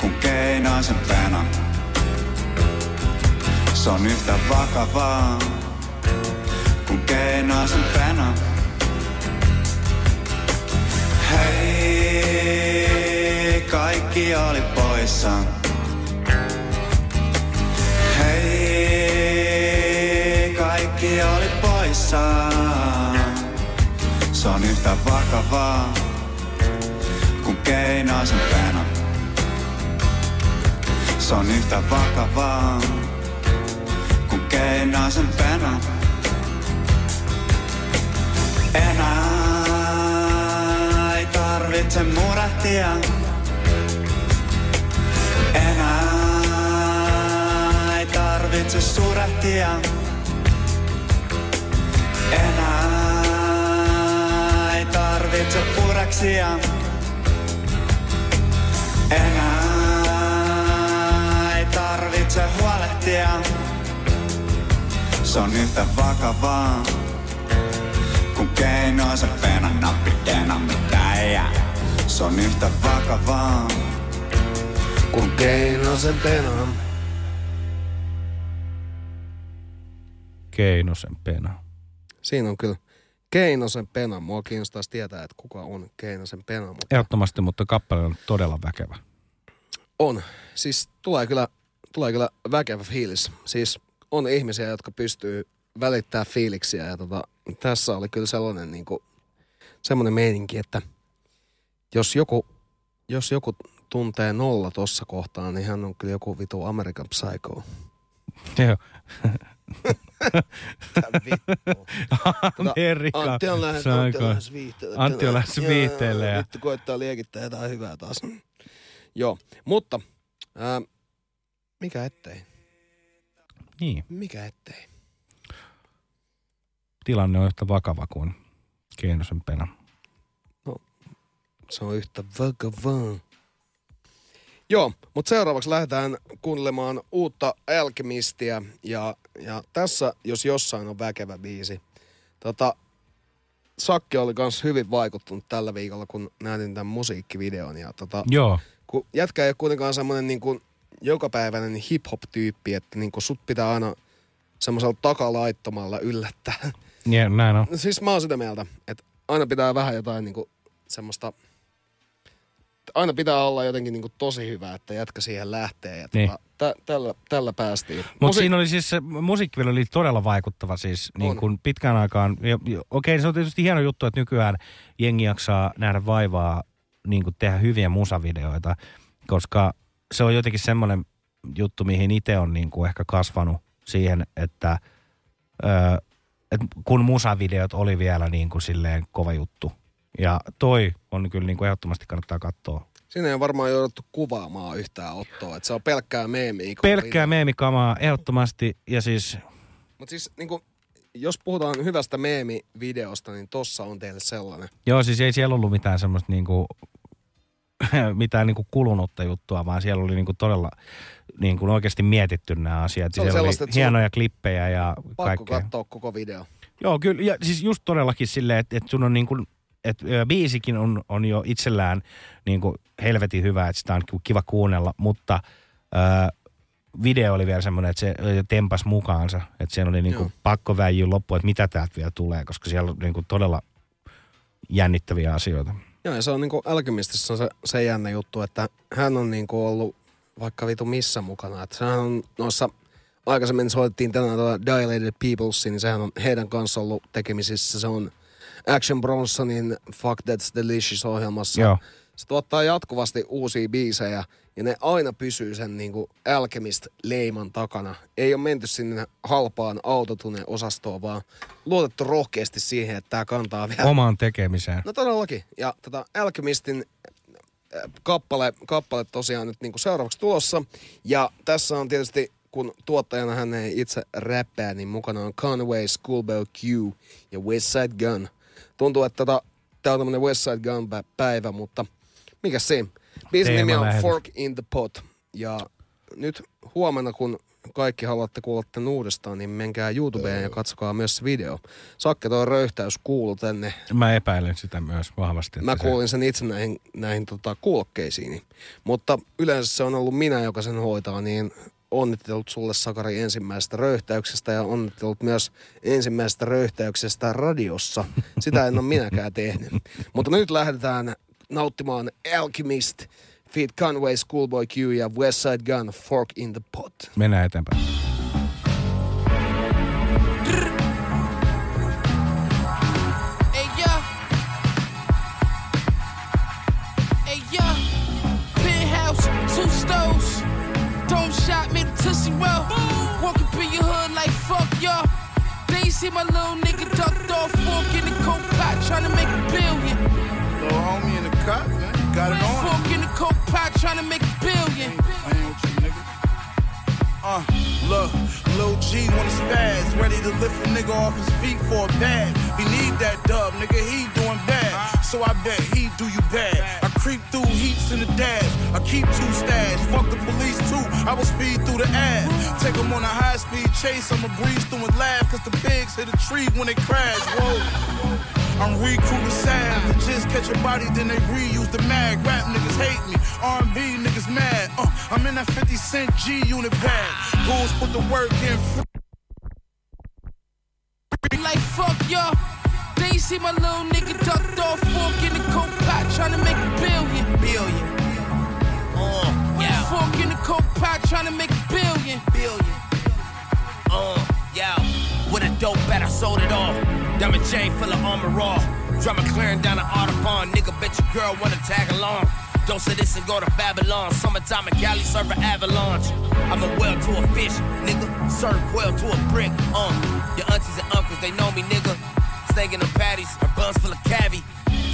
kuin keinoisen pena. Se on yhtä vakavaa kuin keinoisen pena. Hei, kaikki oli poissa. Hei, kaikki oli poissa. Se on yhtä vakavaa kuin keinoisen pena. Se on yhtä vakavaa kuin keinoisen pena. Enää ei tarvitse murehtia. Enää ei tarvitse surehtia. Enää ei tarvitse pureksia. Enää ei tarvitse huolehtia. Se on yhtä vakavaa kun keinoisen penan nappidena mitä ei jää. Se on yhtä vakavaa kun keinosen pena. Keinosen pena. Siinä on kyllä Keinosen pena. Mua kiinnostaisi tietää, että kuka on Keinosen pena. Mutta Ehdottomasti, mutta kappale on todella väkevä. on. Siis tulee kyllä, tulee kyllä väkevä fiilis. Siis on ihmisiä, jotka pystyy välittää fiiliksiä. Ja tota, tässä oli kyllä sellainen niin kuin, semmoinen meininki, että jos joku, jos joku tuntee nolla tossa kohtaa, niin hän on kyllä joku vitu American Psycho. Joo. vittu. Amerikan Antti on lähes, Antti on lähes viihteelle. Antti on lähes viihteelle ja Vittu koittaa liekittää jotain hyvää taas. Joo, mutta ää, mikä ettei? niin, Mikä ettei? tilanne on yhtä vakava kuin Keinosen pena. Se on yhtä vakavaa. Joo, mutta seuraavaksi lähdetään kuuntelemaan uutta Alchemistia. Ja, ja tässä, jos jossain on väkevä biisi. Tota, Sakki oli kans hyvin vaikuttunut tällä viikolla, kun näytin tämän musiikkivideon. Ja tota, Joo. kun jätkä ei ole kuitenkaan semmoinen niin kuin jokapäiväinen hip-hop-tyyppi, että niin kuin sut pitää aina semmoisella takalaittomalla yllättää. Ja, näin on. Siis mä oon sitä mieltä, että aina pitää vähän jotain niinku semmoista, aina pitää olla jotenkin niinku tosi hyvä, että jätkä siihen lähtee. Ja Niin. tota, tä, tällä, tällä päästiin. Mutta siinä oli siis se, musiikkivideo oli todella vaikuttava siis niin kuin pitkään aikaan. Ja, ja, okei, se on tietysti hieno juttu, että nykyään jengi jaksaa nähdä vaivaa niin kuin tehdä hyviä musavideoita, koska se on jotenkin semmoinen juttu, mihin itse on niin kuin ehkä kasvanut siihen, että, ö, että kun musavideot oli vielä niin kuin silleen kova juttu. Ja toi on kyllä niin kuin ehdottomasti kannattaa katsoa. Siinä ei varmaan jouduttu kuvaamaan yhtään ottoa, että se on pelkkää meemiä. Pelkkää meemikamaa ehdottomasti ja siis Mutta siis niinku, jos puhutaan hyvästä meemivideosta, niin tossa on teille sellainen. Joo, siis ei siellä ollut mitään semmoista niinku, mitään niinku kulunutta juttua, vaan siellä oli niinku todella niinku oikeasti mietitty nämä asiat. Se oli siellä oli hienoja klippejä ja Pakko kaikkea. katsoa koko video. Joo, kyllä. Ja siis just todellakin silleen, että, että sun on niin kuin, ö, biisikin on, on jo itsellään niin kuin helvetin hyvä, että sitä on ki- kiva kuunnella, mutta ö, video oli vielä semmoinen, että se tempas mukaansa. Että siellä oli niin kuin pakko väijyä loppuun, että mitä täältä vielä tulee, koska siellä on niin kuin todella jännittäviä asioita. Joo, ja se on niinku Alchemistissa on se, se jännä juttu, että hän on niinku ollut vaikka vitu missä mukana. Että sehän on noissa, aikaisemmin soitettiin tänään tuolla Dilated Peoples, niin sehän on heidän kanssa ollut tekemisissä. Se on Action Bronsonin Fuck That's Delicious ohjelmassa. Joo. Se tuottaa jatkuvasti uusia biisejä ja ne aina pysyy sen niinku Alchemist-leiman takana. Ei ole menty sinne halpaan autotune-osastoon, vaan luotettu rohkeasti siihen, että tämä kantaa vielä Omaan tekemiseen. No todellakin. Ja tota Alchemistin äh, kappale, kappale tosiaan nyt niinku seuraavaksi tulossa. Ja tässä on tietysti, kun tuottajana hän ei itse räppää, niin mukana on Conway, Schoolboy Q ja West Side Gun. Tuntuu, että tota, tää on tämmönen West Side Gun pä- päivä, mutta mikä siinä? Biisin nimi on. Fork in the Pot. Ja nyt huomenna, kun kaikki haluatte kuulla tämän uudestaan, niin menkää YouTubeen ja katsokaa myös se video. Sakke toi röyhtäys kuulu tänne Mä epäilen sitä myös vahvasti. Mä se- kuulin sen itse näihin, näihin tota, kuulokkeisiin. Mutta yleensä se on ollut minä, joka sen hoitaa, niin onnittelut sulle Sakari ensimmäisestä röyhtäyksestä ja onnittelut myös ensimmäisestä röyhtäyksestä radiossa. Sitä en ole minäkään tehnyt. Mutta nyt lähdetään nauttimaan Alchemist, Feet Conway, Schoolboy Q ja Westside Gun, Fork in the Pot. Mennään eteenpäin. See my little nigga ducked off, fork in the coke pot, trying to make a billion. Little homie in the cut, man. Got it on. Fork in the coke pot, trying to make a billion. Uh, look, Lil G wanna spaz, ready to lift a nigga off his feet for a bag. He need that dub, nigga, he doing bad. So I bet he do you bad. I creep through heats in the dash. I keep two stash. Fuck the police too. I will speed through the ad. Take 'em on a high speed chase. I'ma breeze through and laugh. Cause the pigs hit a tree when they crash. Whoa. I'm recruiting sad. The just catch a body, then they reuse the mag. Rap niggas hate me. R&B niggas mad. Uh, I'm in that 50 cent G unit bag. Bulls put the work in. Like fuck y'all. They see my little nigga ducked off, in the coke pot, trying to make a billion. Billion. Uh, yeah. Fork in the coke pot, trying to make a billion. Billion. Uh, yeah. With a dope bet, I sold it all. Diamond chain full of armor raw. Drama clearing down the Audubon. Nigga, bet your girl wanna tag along. Dose of this and go to Babylon. Summertime in Cali, serve an avalanche. I'm a well to a fish, nigga. Serve quail to a brick, uh. Your aunties and uncles, they know me, nigga. Snake in them patties, her buns full of cavi.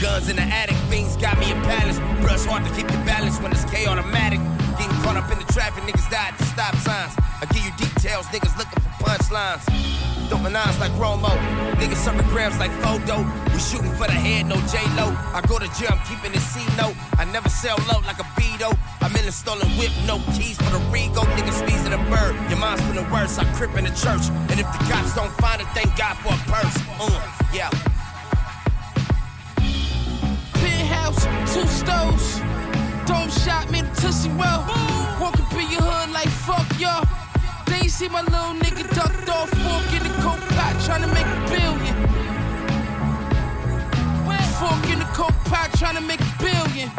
Guns in the attic, things got me in palace. Brush hard to keep your balance when it's K automatic. Getting caught up in the traffic, niggas died at the stop signs. I give you details, niggas looking for punchlines. Dumping nines like Romo. Niggas serving grams like Fodo. We shooting for the head, no J-Lo. I go to jail, I'm keeping it C-note. I never sell low like a Beto. I'm in a stolen whip, no keys for the Rego. Niggas sneezing a bird. Your mind's feeling worse, I crip in the church. And if the cops don't find it, thank God for a purse. Uh, yeah. two stoves. Dome shot, made a tussie well. Walk up in your hood like fuck y'all. They ain't see my little nigga ducked off, fork in the coke pot, trying to make a billion. Fork in the coke pot, trying to make a billion.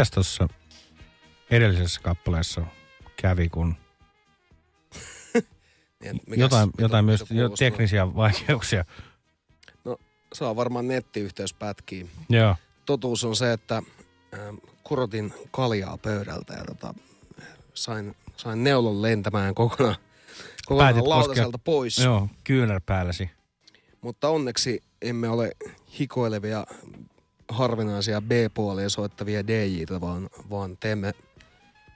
Mitäs tuossa edellisessä kappaleessa kävi, kun Niin, mikäs- jotain, mitä- jotain myös jo teknisiä vaikeuksia. No, saa varmaan nettiyhteys pätkiin. Joo. Totuus on se, että ähm, kurotin kaljaa pöydältä ja tota, sain, sain neulon lentämään kokonaan, kokonaan Päätit lautaselta koskea- pois. Joo, kyynärpäälläsi. Mutta onneksi emme ole hikoilevia harvinaisia B-puolia soittavia DJitä, vaan, vaan teemme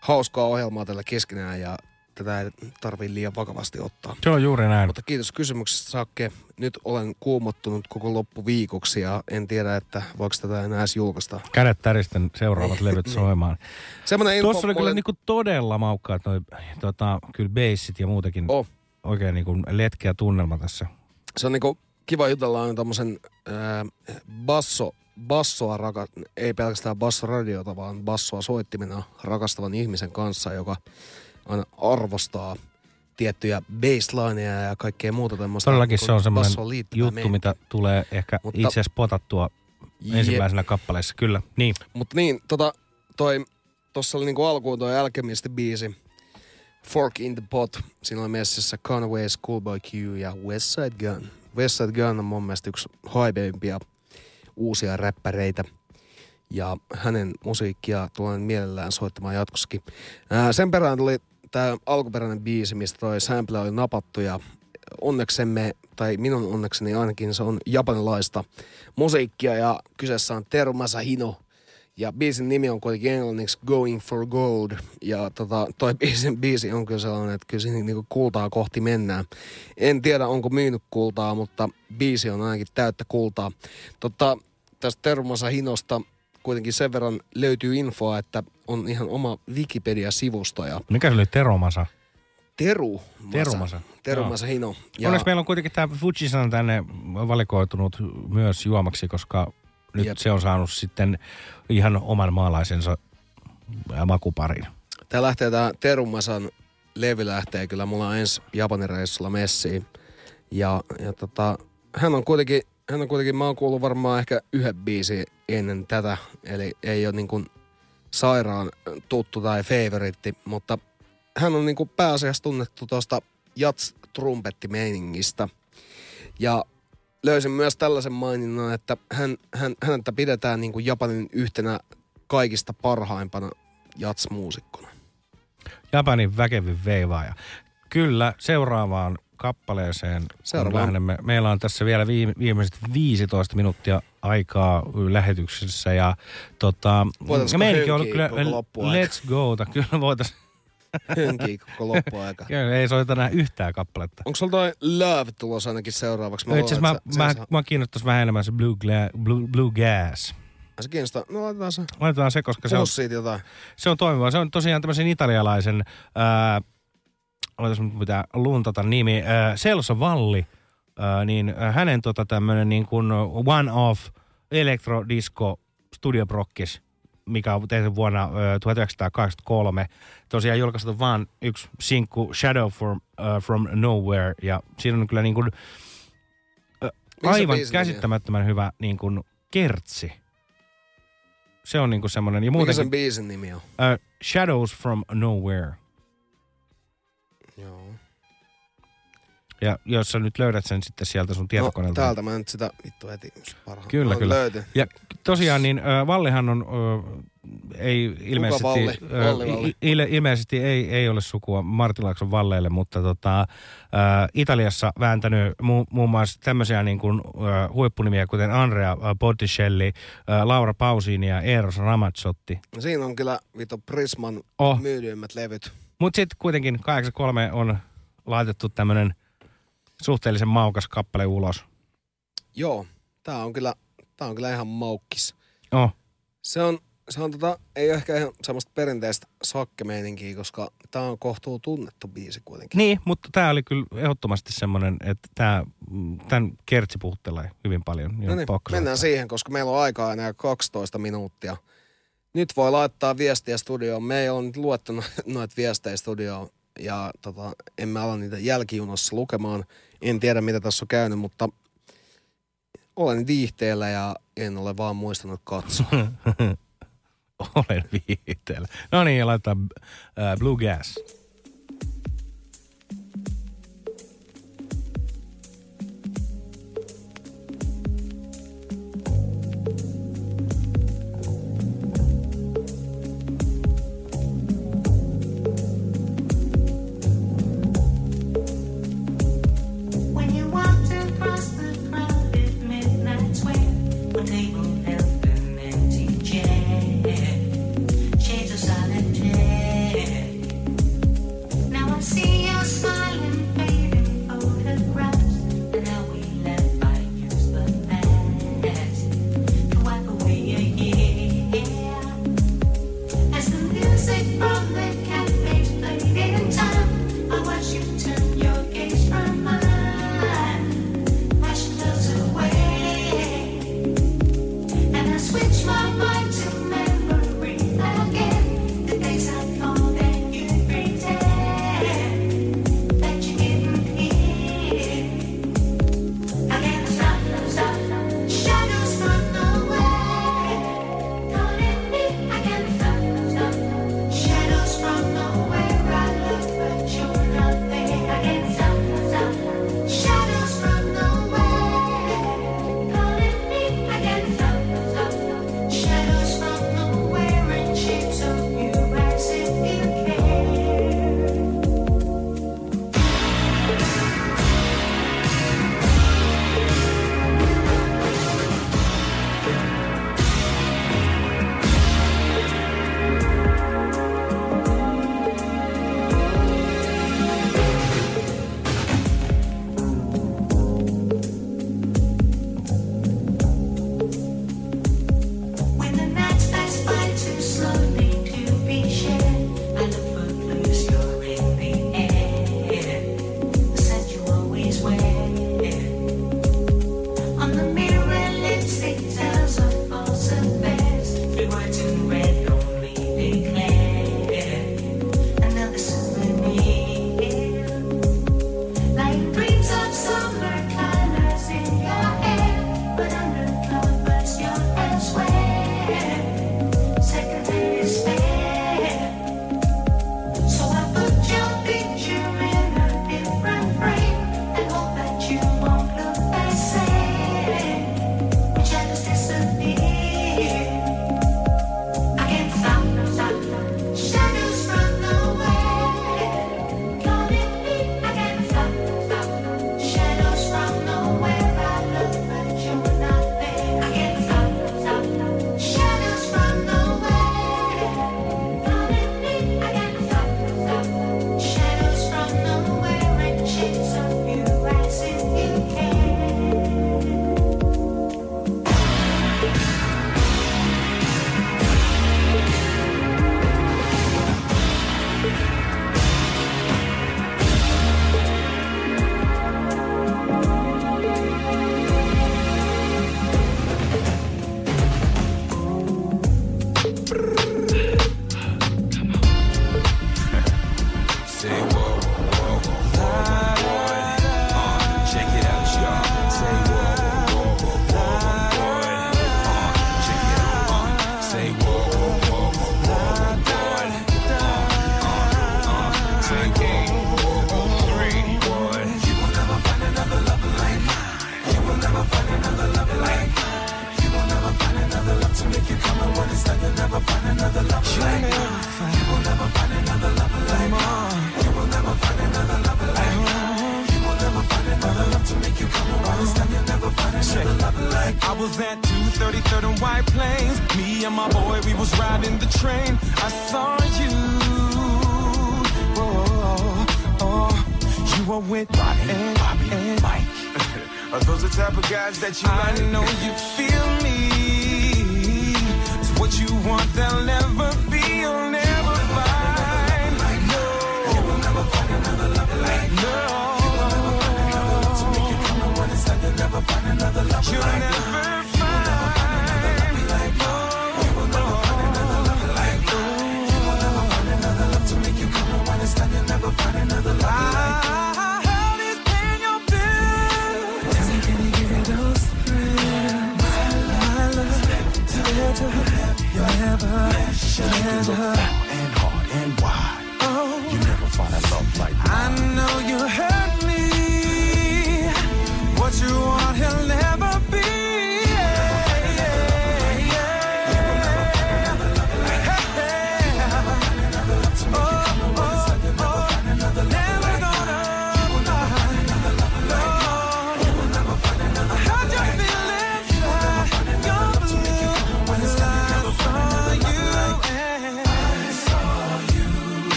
hauskaa ohjelmaa tällä keskenään ja tätä ei tarvii liian vakavasti ottaa. Se on juuri näin. Mutta kiitos kysymyksestä Sakke. Nyt olen kuumottunut koko loppuviikoksi ja en tiedä, että voiko tätä enää edes julkaista. Kädet täristen seuraavat levyt soimaan. Semmoinen info Tuossa oli kyllä niinku todella maukkaat noi, tota, kyllä bassit ja muutenkin. Oh. Oikein niinku letkeä tunnelma tässä. Se on niinku kiva jutella aina tommosen ää, basso, bassoa raka, ei pelkästään bassoradiota, vaan bassoa soittimena rakastavan ihmisen kanssa, joka aina arvostaa tiettyjä basslineja ja kaikkea muuta tämmöistä. Todellakin se on semmoinen juttu, meininkiä. mitä tulee ehkä Mutta- itse asiassa potattua Jep. ensimmäisenä kappaleessa. Kyllä, niin. Mutta niin, tota, toi, tossa oli niinku alkuun toi Alchemist-biisi, Fork in the Pot. Siinä oli messissä Conway, Schoolboy Q ja West Side Gun. West Side Gun on mun mielestä yksi haipeimpia uusia räppäreitä. Ja hänen musiikkia tulen mielellään soittamaan jatkossakin. Ää, sen perään tuli tämä alkuperäinen biisi, mistä toi sample oli napattu ja onneksemme, tai minun onnekseni ainakin se on japanilaista musiikkia ja kyseessä on Teru Masahino. Ja biisin nimi on kuitenkin englanniksi Going for Gold. Ja tota, toi biisin biisi on kyllä sellainen, että kyllä siinä niinku kultaa kohti mennään. En tiedä, onko myynyt kultaa, mutta biisi on ainakin täyttä kultaa. Tota, tästä Teru Masahinosta kuitenkin sen verran löytyy infoa, että on ihan oma Wikipedia-sivusto. Ja Mikä se oli Teromasa? Teru Terumasa. Teru Joo. Masahino. Ja Onneksi meillä on kuitenkin tämä Fujisan tänne valikoitunut myös juomaksi, koska nyt Jep. se on saanut sitten ihan oman maalaisensa makuparin. Tää lähtee tää Terumasan levy lähtee kyllä mulla on ensi Japanin reissulla messiin. Ja, ja tota, hän on kuitenkin, hän on kuitenkin, mä oon kuullut varmaan ehkä yhden biisin ennen tätä, eli ei ole niin kuin sairaan tuttu tai favoritti, mutta hän on niin kuin pääasiassa tunnettu tuosta jats-trumpettimeiningistä. Ja löysin myös tällaisen maininnan, että hän, hän, häntä pidetään niin kuin Japanin yhtenä kaikista parhaimpana jats-muusikkona. Japanin väkevin veivaaja. Kyllä, seuraavaan kappaleeseen Seuraavaan. lähdemme. Meillä on tässä vielä viime, viimeiset 15 minuuttia aikaa lähetyksessä ja tota, meininki on hönkiä kyllä let's go. Kyllä voitaisiin. Hönkii koko loppuaika. Kyllä, ei soita enää yhtään kappaletta. Onko sulla toi Love tulossa ainakin seuraavaksi? No, itse asiassa luulen, mä, että mä, mä kiinnostaisi vähän enemmän se Blue, Gla- Blue, Blue Gas. se, kiinnostaa. No laitetaan se. Laitetaan se, koska se on, jotain. se on toimiva. Se on tosiaan tämmöisen italialaisen, ää, oletas nyt pitää luntata nimi, ää, Celso Valli, ää, niin ää, hänen tota tämmönen niin kuin one-off elektrodisco studiobrokkis, mikä on tehty vuonna ää, 1983. Tosiaan julkaistu vaan yksi sinkku Shadow from, uh, from Nowhere, ja siinä on kyllä niin kuin, Mikä se aivan käsittämättömän hyvä niin kuin kertsi. Se on niinku semmoinen. Ja Mikä muutenkin, sen biisin nimi on? Uh, Shadows from Nowhere. Ja jos sä nyt löydät sen sitten sieltä sun No, tietokoneelta. täältä mä nyt sitä vittu heti parhaan. Kyllä, no, kyllä. Löytyi. Ja tosiaan niin ö, Vallihan on, ö, ei ilmeisesti, Valli? ö, Valli, Valli. il, ilmeisesti ei, ei ole sukua Martilaakson Valleille, mutta tota, ö, Italiassa vääntänyt mu, muun muassa tämmöisiä niin kuin, ö, huippunimiä, kuten Andrea Botticelli, ö, Laura Pausini ja Eros Ramazzotti. No, Siinä on kyllä vittu Prisman Oh. myydyimmät levyt. Mutta sitten kuitenkin 83 on laitettu tämmöinen suhteellisen maukas kappale ulos. Joo, tää on kyllä, tää on kyllä ihan maukkis. Oh. Se on, se on tota, ei ole ehkä ihan semmoista perinteistä sakkemeininkiä, koska tää on kohtuu tunnettu biisi kuitenkin. Niin, mutta tämä oli kyllä ehdottomasti semmoinen, että tää, tämän kertsi puhuttelee hyvin paljon. No niin, mennään siihen, koska meillä on aikaa enää 12 minuuttia. Nyt voi laittaa viestiä studioon. Me ei ole nyt luettu no- noita viestejä studioon ja tota, emme ala niitä jälkijunassa lukemaan. En tiedä, mitä tässä on käynyt, mutta olen viihteellä ja en ole vaan muistanut katsoa. olen viiteellä. No niin, laitetaan äh, Blue Gas.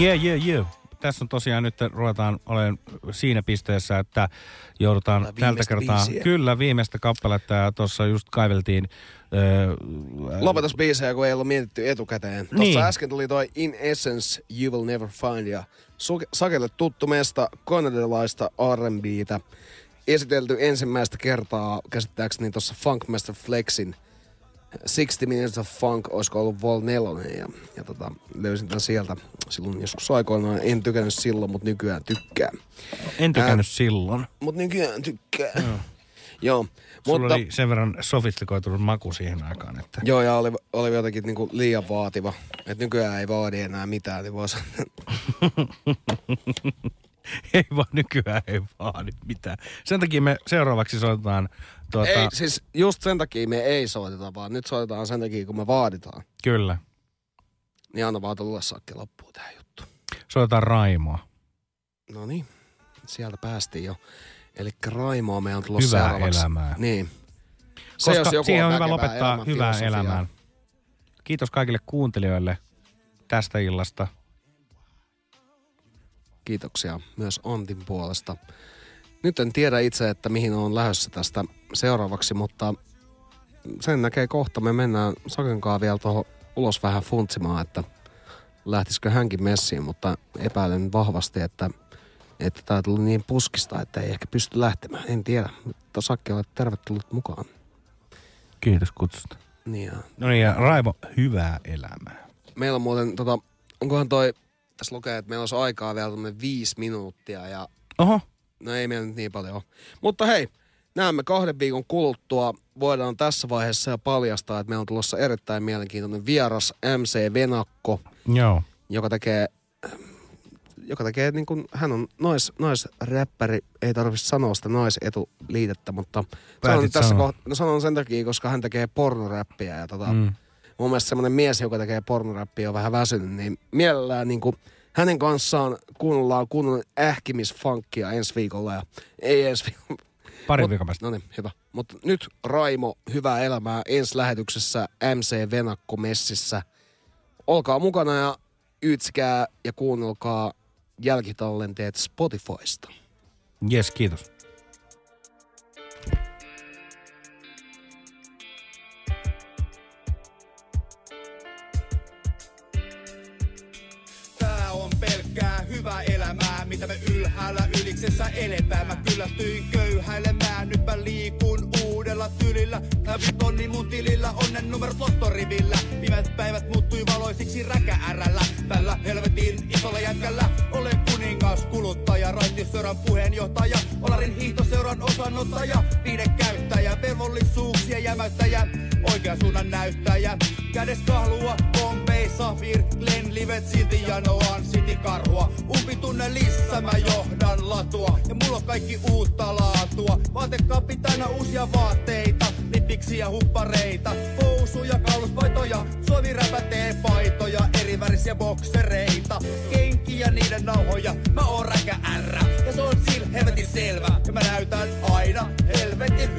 Yeah, yeah, yeah. Tässä on tosiaan nyt ruvetaan olen siinä pisteessä, että joudutaan tältä kertaa, biisiä. kyllä viimeistä kappaletta ja tuossa just kaiveltiin öö, Lopetas biisejä, kun ei ollut mietitty etukäteen. Tuossa Niin. äsken tuli toi In Essence, You Will Never Find ja Sakelle tuttu mesta kanadalaista R&Btä. Esitelty ensimmäistä kertaa käsittääkseni tuossa Funkmaster Flexin 60 Minutes of Funk, olisiko ollut Vol 4 ja, ja tota, löysin tämän sieltä silloin joskus aikoinaan. En tykännyt silloin, mutta nykyään tykkään. en tykännyt Ää, silloin. Mutta nykyään tykkään. Joo. Joo. Sulla Mutta, oli sen verran sofistikoitunut maku siihen aikaan, että Joo, ja oli, oli jotenkin niinku liian vaativa. Et nykyään ei vaadi enää mitään, niin voisi... ei vaan nykyään ei vaadi mitään. Sen takia me seuraavaksi soitetaan tuota, Ei, siis just sen takia me ei soiteta, vaan nyt soitetaan sen takia, kun me vaaditaan. kyllä, Niin anna vaan tulla sakke loppuun tää juttu. soitetaan Raimoa. No niin, sieltä päästiin jo. Eli Raimoa meidän on tulossa Hyvää seuraavaksi. elämää. Niin. Koska siihen on hyvä väkevää lopettaa elämän hyvää elämää. Kiitos kaikille kuuntelijoille tästä illasta. Kiitoksia myös Antin puolesta. Nyt en tiedä itse, että mihin on lähdössä tästä seuraavaksi, mutta sen näkee kohta. Me mennään Sakenkaan vielä tuohon ulos vähän funtsimaan, että lähtisikö hänkin messiin, mutta epäilen vahvasti, että että tämä tuli niin puskista, että ei ehkä pysty lähtemään. En tiedä, mutta Sakke olet tervetullut mukaan. Kiitos kutsusta. Niin ja No niin, ja Raimo, hyvää elämää. Meillä on muuten, tota, onkohan toi, tässä lukee, että meillä olisi aikaa vielä tuonne viisi minuuttia ja Oho, no ei meillä nyt niin paljon ole. Mutta hei, näemme kahden viikon kuluttua. Voidaan tässä vaiheessa jo paljastaa, että meillä on tulossa erittäin mielenkiintoinen vieras MC Venakko, joo. joka tekee joka tekee niin kuin, hän on nais, naisräppäri, ei tarvitse sanoa sitä naisetuliitettä, mutta sanon, tässä koht- no sanon sen takia, koska hän tekee pornoräppiä ja tota, Mm. mun mielestä semmoinen mies, joka tekee pornoräppiä on vähän väsynyt, niin mielellään niin kuin, hänen kanssaan kuunnellaan kunnon ähkimisfunkia ensi viikolla ja ei ensi viikolla. Pari viikon päästä. No niin, hyvä. Mutta nyt Raimo, hyvää elämää ensi lähetyksessä MC Venakko Messissä. Olkaa mukana ja yytsikää ja kuunnelkaa jälkitallenteet Spotifysta. Jes, kiitos. Hyvää elämää, mitä me ylhäällä yliksessä eletään. Mä kyllästyin köyhäilemään, nyt mä liikun uudella tyylillä. Läpi tonni mun tilillä, onnen numerot lottorivillä. Pimeät päivät muuttui valoisiksi räkäärällä. Tällä helvetin isolla jätkällä olen kuningas, kuluttaja, raitisseuran puheenjohtaja. Olarin hiihtoseuran osanottaja, niiden käyttäjä, velvollisuuksia jämäyttäjä. Oikean suunnan näyttäjä, kädes kahlua, Bombay, Safir, Glen, Livet, silti janoan, City karhua. Umpitunnelissa mä johdan latua, ja mulla on kaikki uutta laatua. Vaatekaappi uusia vaatteita, lippiksiä huppareita, housuja, kauluspaitoja, suomiräpätee paitoja, eri värisiä boksereita, kenkiä niiden nauhoja, mä oon räkä R, ja se on sil helvetin selvä, ja mä näytän aina helvetin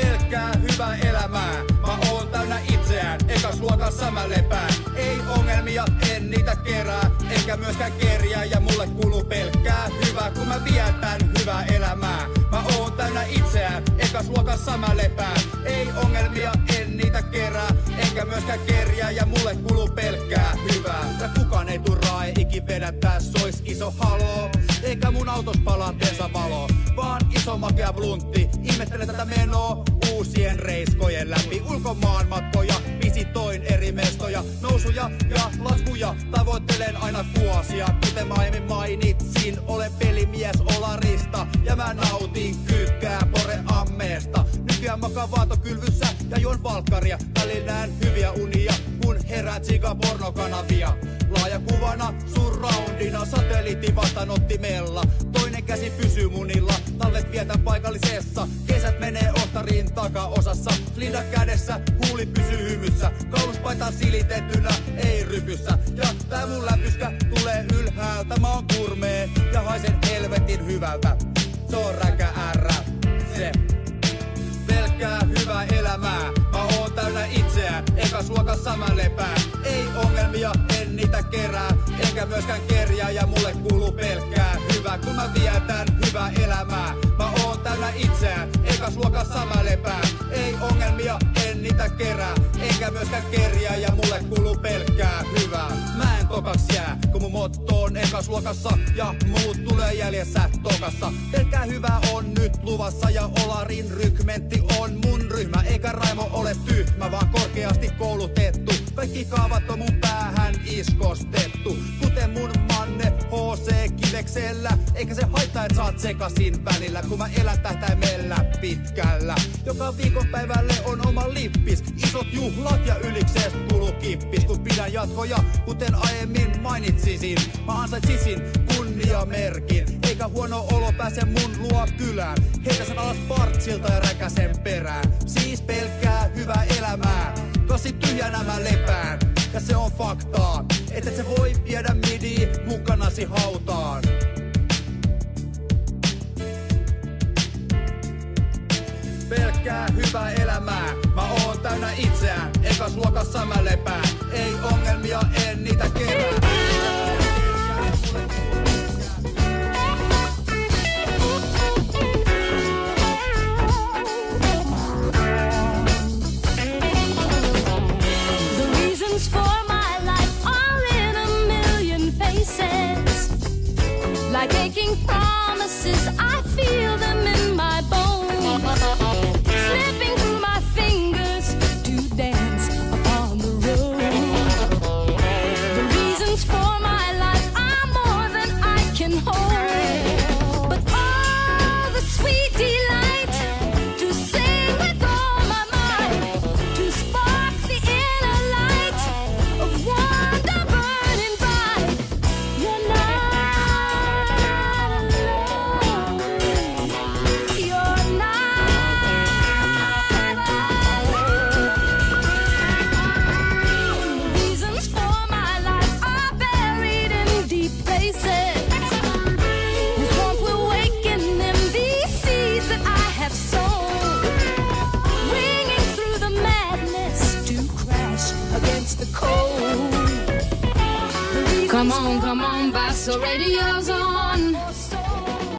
pelkkää hyvää elämää. Mä oon täynnä itseään, eikä luotassa sama lepää. Ei ongelmia, en niitä kerää, eikä myöskään kerjää. Ja mulle kuuluu pelkkää hyvää, kun mä vietän hyvää elämää. Mä oon täynnä itseään, eikä luokassa sama lepää. Ei ongelmia, en niitä kerää, eikä myöskään kerjää. Ja mulle kuuluu pelkkää hyvää. Ja kukaan ei turraa, ei ikin vedä, tässä ois iso haloo. Eikä mun autos palaa valo, vaan iso makea bluntti. Ihmettelen tätä menoa, uusien reiskojen läpi. Ulkomaan matkoja, visitoin eri mestoja, nousuja ja laskuja. Tavoittelen aina vuosia, kuten mä aiemmin mainitsin. Olen pelimies Olarista ja mä nautin kyykkää pore ammeesta. Nykyään makaan vaatokylvyssä ja juon valkkaria. Välillä näen hyviä unia, kun herää tsiika pornokanavia. Laaja kuvana, surroundina, satelliitti vastaanottimella. Toinen käsi pysyy munilla, vietän paikallisessa. Kesät menee ohtariin takaosassa. Linda kädessä, huuli pysyy hymyssä. Kauluspaita silitettynä, ei rypyssä. Ja tää mun läpyskä tulee ylhäältä. Mä oon kurmee ja haisen helvetin hyvältä. Se on räkä R, se pelkkää hyvää elämää. Mä oon täynnä itseä, ekas mä lepään. Ei ongelmia, en niitä kerää, enkä myöskään kerjää ja mulle kuuluu pelkkää hyvää, kun mä vietän hyvää elämää. Mä oon täynnä itseä, ekas luokassa mä lepään. Ei ongelmia, en niitä kerää, enkä myöskään kerjää ja mulle kuuluu pelkkää hyvää. Mä en tokaks jää, kun mun motto on luokassa ja muut tulee jäljessä tokassa. Pelkkää hyvää on nyt luvassa ja Olarin rykmentti on mun ryhmä. Eikä Raimo ole tyhmä, vaan korkeasti koulutettu. Kaikki kaavat on mun päähän iskostettu. Kuten mun manne HC Kiveksellä. Eikä se haittaa, et saat sekasin välillä, kun mä elän tähtäimellä pitkällä. Joka viikonpäivälle on oma lippis. Isot juhlat ja yliksees kuuluu kippis. Kun pidän jatkoja, kuten aiemmin mainitsisin. Mä ansaitsisin kunniamerkin. Eikä huono olo pääse mun luo kylään. Heitä sen alas partsilta ja räkäsen perään. Siis pelkkää hyvää elämää. Tosi tyhjänä mä lepään. Ja se on faktaa, että et se voi viedä midi mukanasi hautaan. Pelkkää hyvää elämää, mä oon täynnä itseään. Ekas luokassa mä lepään. Ei ongelmia, en niitä kerää. Like aching already?